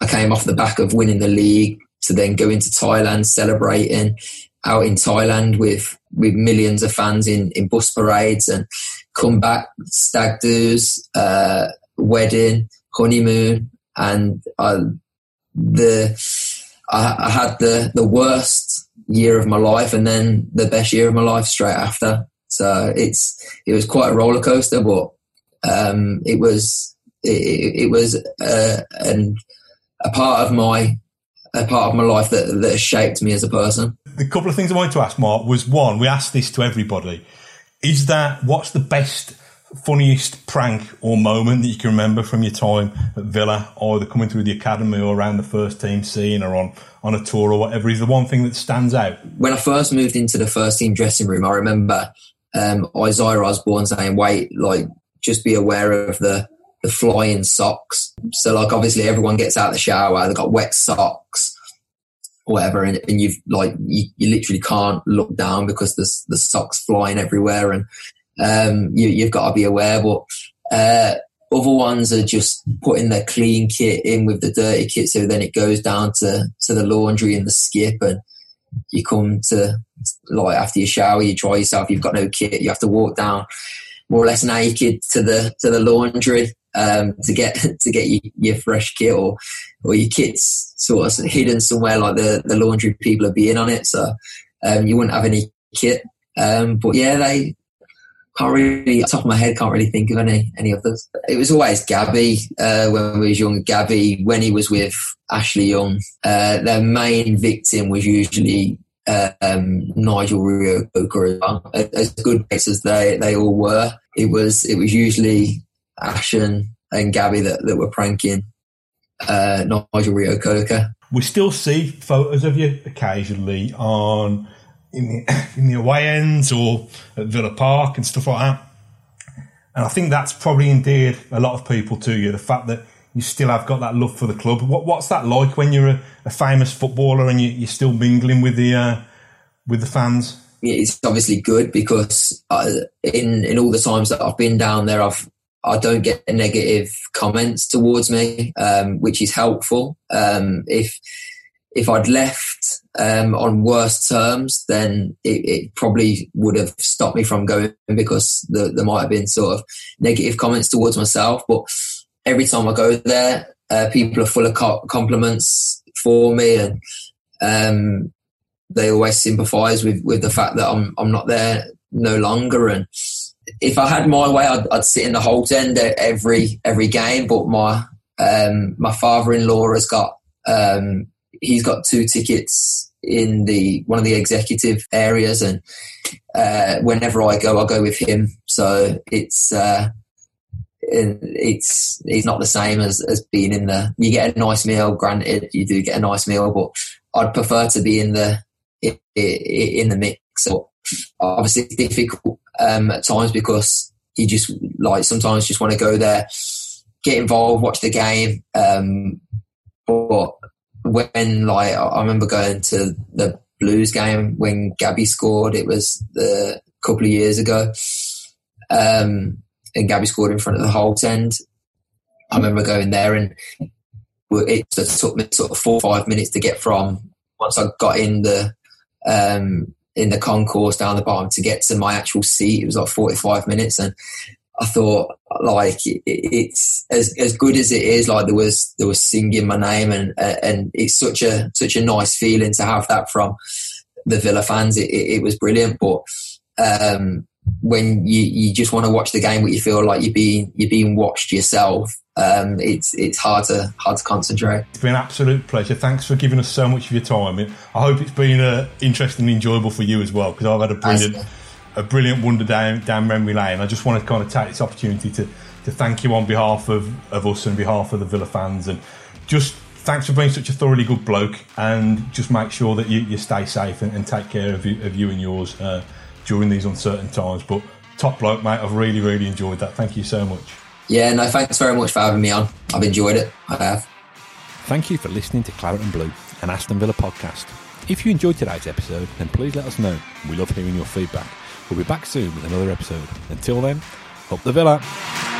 I came off the back of winning the league to then go into Thailand celebrating out in Thailand with with millions of fans in in bus parades and come back stag do's, uh, wedding, honeymoon, and I, the I, I, had the the worst year of my life, and then the best year of my life straight after. So it's it was quite a roller coaster, but um, it was it, it was uh, an, a part of my a part of my life that that shaped me as a person. A couple of things I wanted to ask Marc was one, we asked this to everybody. Is that what's the best funniest prank or moment that you can remember from your time at Villa, or either coming through the academy or around the first team scene or on, on a tour or whatever, is the one thing that stands out? When I first moved into the first team dressing room, I remember um, Isaiah Osbourne saying, wait, like, just be aware of the, the flying socks. So, like, obviously everyone gets out of the shower, they've got wet socks. Whatever, and, and you've like you, you literally can't look down because there's the socks flying everywhere, and um, you, have got to be aware. But uh, other ones are just putting their clean kit in with the dirty kit, so then it goes down to to the laundry and the skip, and you come to like after you shower, you dry yourself, you've got no kit, you have to walk down more or less naked to the to the laundry um, to get to get your, your, fresh kit or or your kit's sort of hidden somewhere like the the laundry people are being on it, so um, you wouldn't have any kit. Um, but yeah, they can't really, top of my head, can't really think of any any others. It was always Gabby uh, when we was young. Gabby when he was with Ashley Young, uh, their main victim was usually uh, um, Nigel Reo-Coker as. As good mates as they they all were, it was it was usually Ash and, and Gabby that, that were pranking uh, Nigel Reo-Coker. We still see photos of you occasionally on in the, in the away ends or at Villa Park and stuff like that. And I think that's probably endeared a lot of people to you. The fact that you still have got that love for the club. What, what's that like when you're a, a famous footballer and you, are still mingling with the uh, with the fans? It's obviously good because uh, in in all the times that I've been down there, I've I don't get negative comments towards me, um, which is helpful. Um, if if I'd left um, on worse terms, then it, it, probably would have stopped me from going because the, there might have been sort of negative comments towards myself. But every time I go there, uh, people are full of co- compliments for me, and um, they always sympathise with with the fact that I'm I'm not there no longer. And if I had my way, I'd, I'd sit in the Holte end every every game. But my um, my father in law has got um, he's got two tickets in the one of the executive areas, and uh, whenever I go, I go with him. So it's uh, it's it's not the same as as being in the. You get a nice meal, granted, you do get a nice meal, but I'd prefer to be in the in, in the mix. So obviously, difficult um, at times because you just like sometimes just want to go there, get involved, watch the game. Um, but when like I remember going to the Blues game when Gabby scored, it was the couple of years ago, um, and Gabby scored in front of the Holte end. I remember going there and it took me sort of four or five minutes to get from once I got in the um, in the concourse down the bottom to get to my actual seat. It was like 45 minutes. And I thought like it's as, as good as it is, like there was, there was singing my name and, and it's such a, such a nice feeling to have that from the Villa fans. It, it, it was brilliant. But, um, when you, you just want to watch the game, but you feel like you're being, you're being watched yourself um, it's it's hard to hard to concentrate. It's been an absolute pleasure. Thanks for giving us so much of your time. I hope it's been uh, interesting and enjoyable for you as well because I've had a brilliant a brilliant wonder down down memory lane. I just want to kind of take this opportunity to to thank you on behalf of, of us and behalf of the Villa fans and just thanks for being such a thoroughly good bloke and just make sure that you, you stay safe and, and take care of you, of you and yours uh, during these uncertain times. But top bloke, mate. I've really, really enjoyed that. Thank you so much. Yeah, no, thanks very much for having me on. I've enjoyed it. I have. Thank you for listening to Claret and Blue, an Aston Villa podcast. If you enjoyed today's episode, then please let us know. We love hearing your feedback. We'll be back soon with another episode. Until then, up the Villa.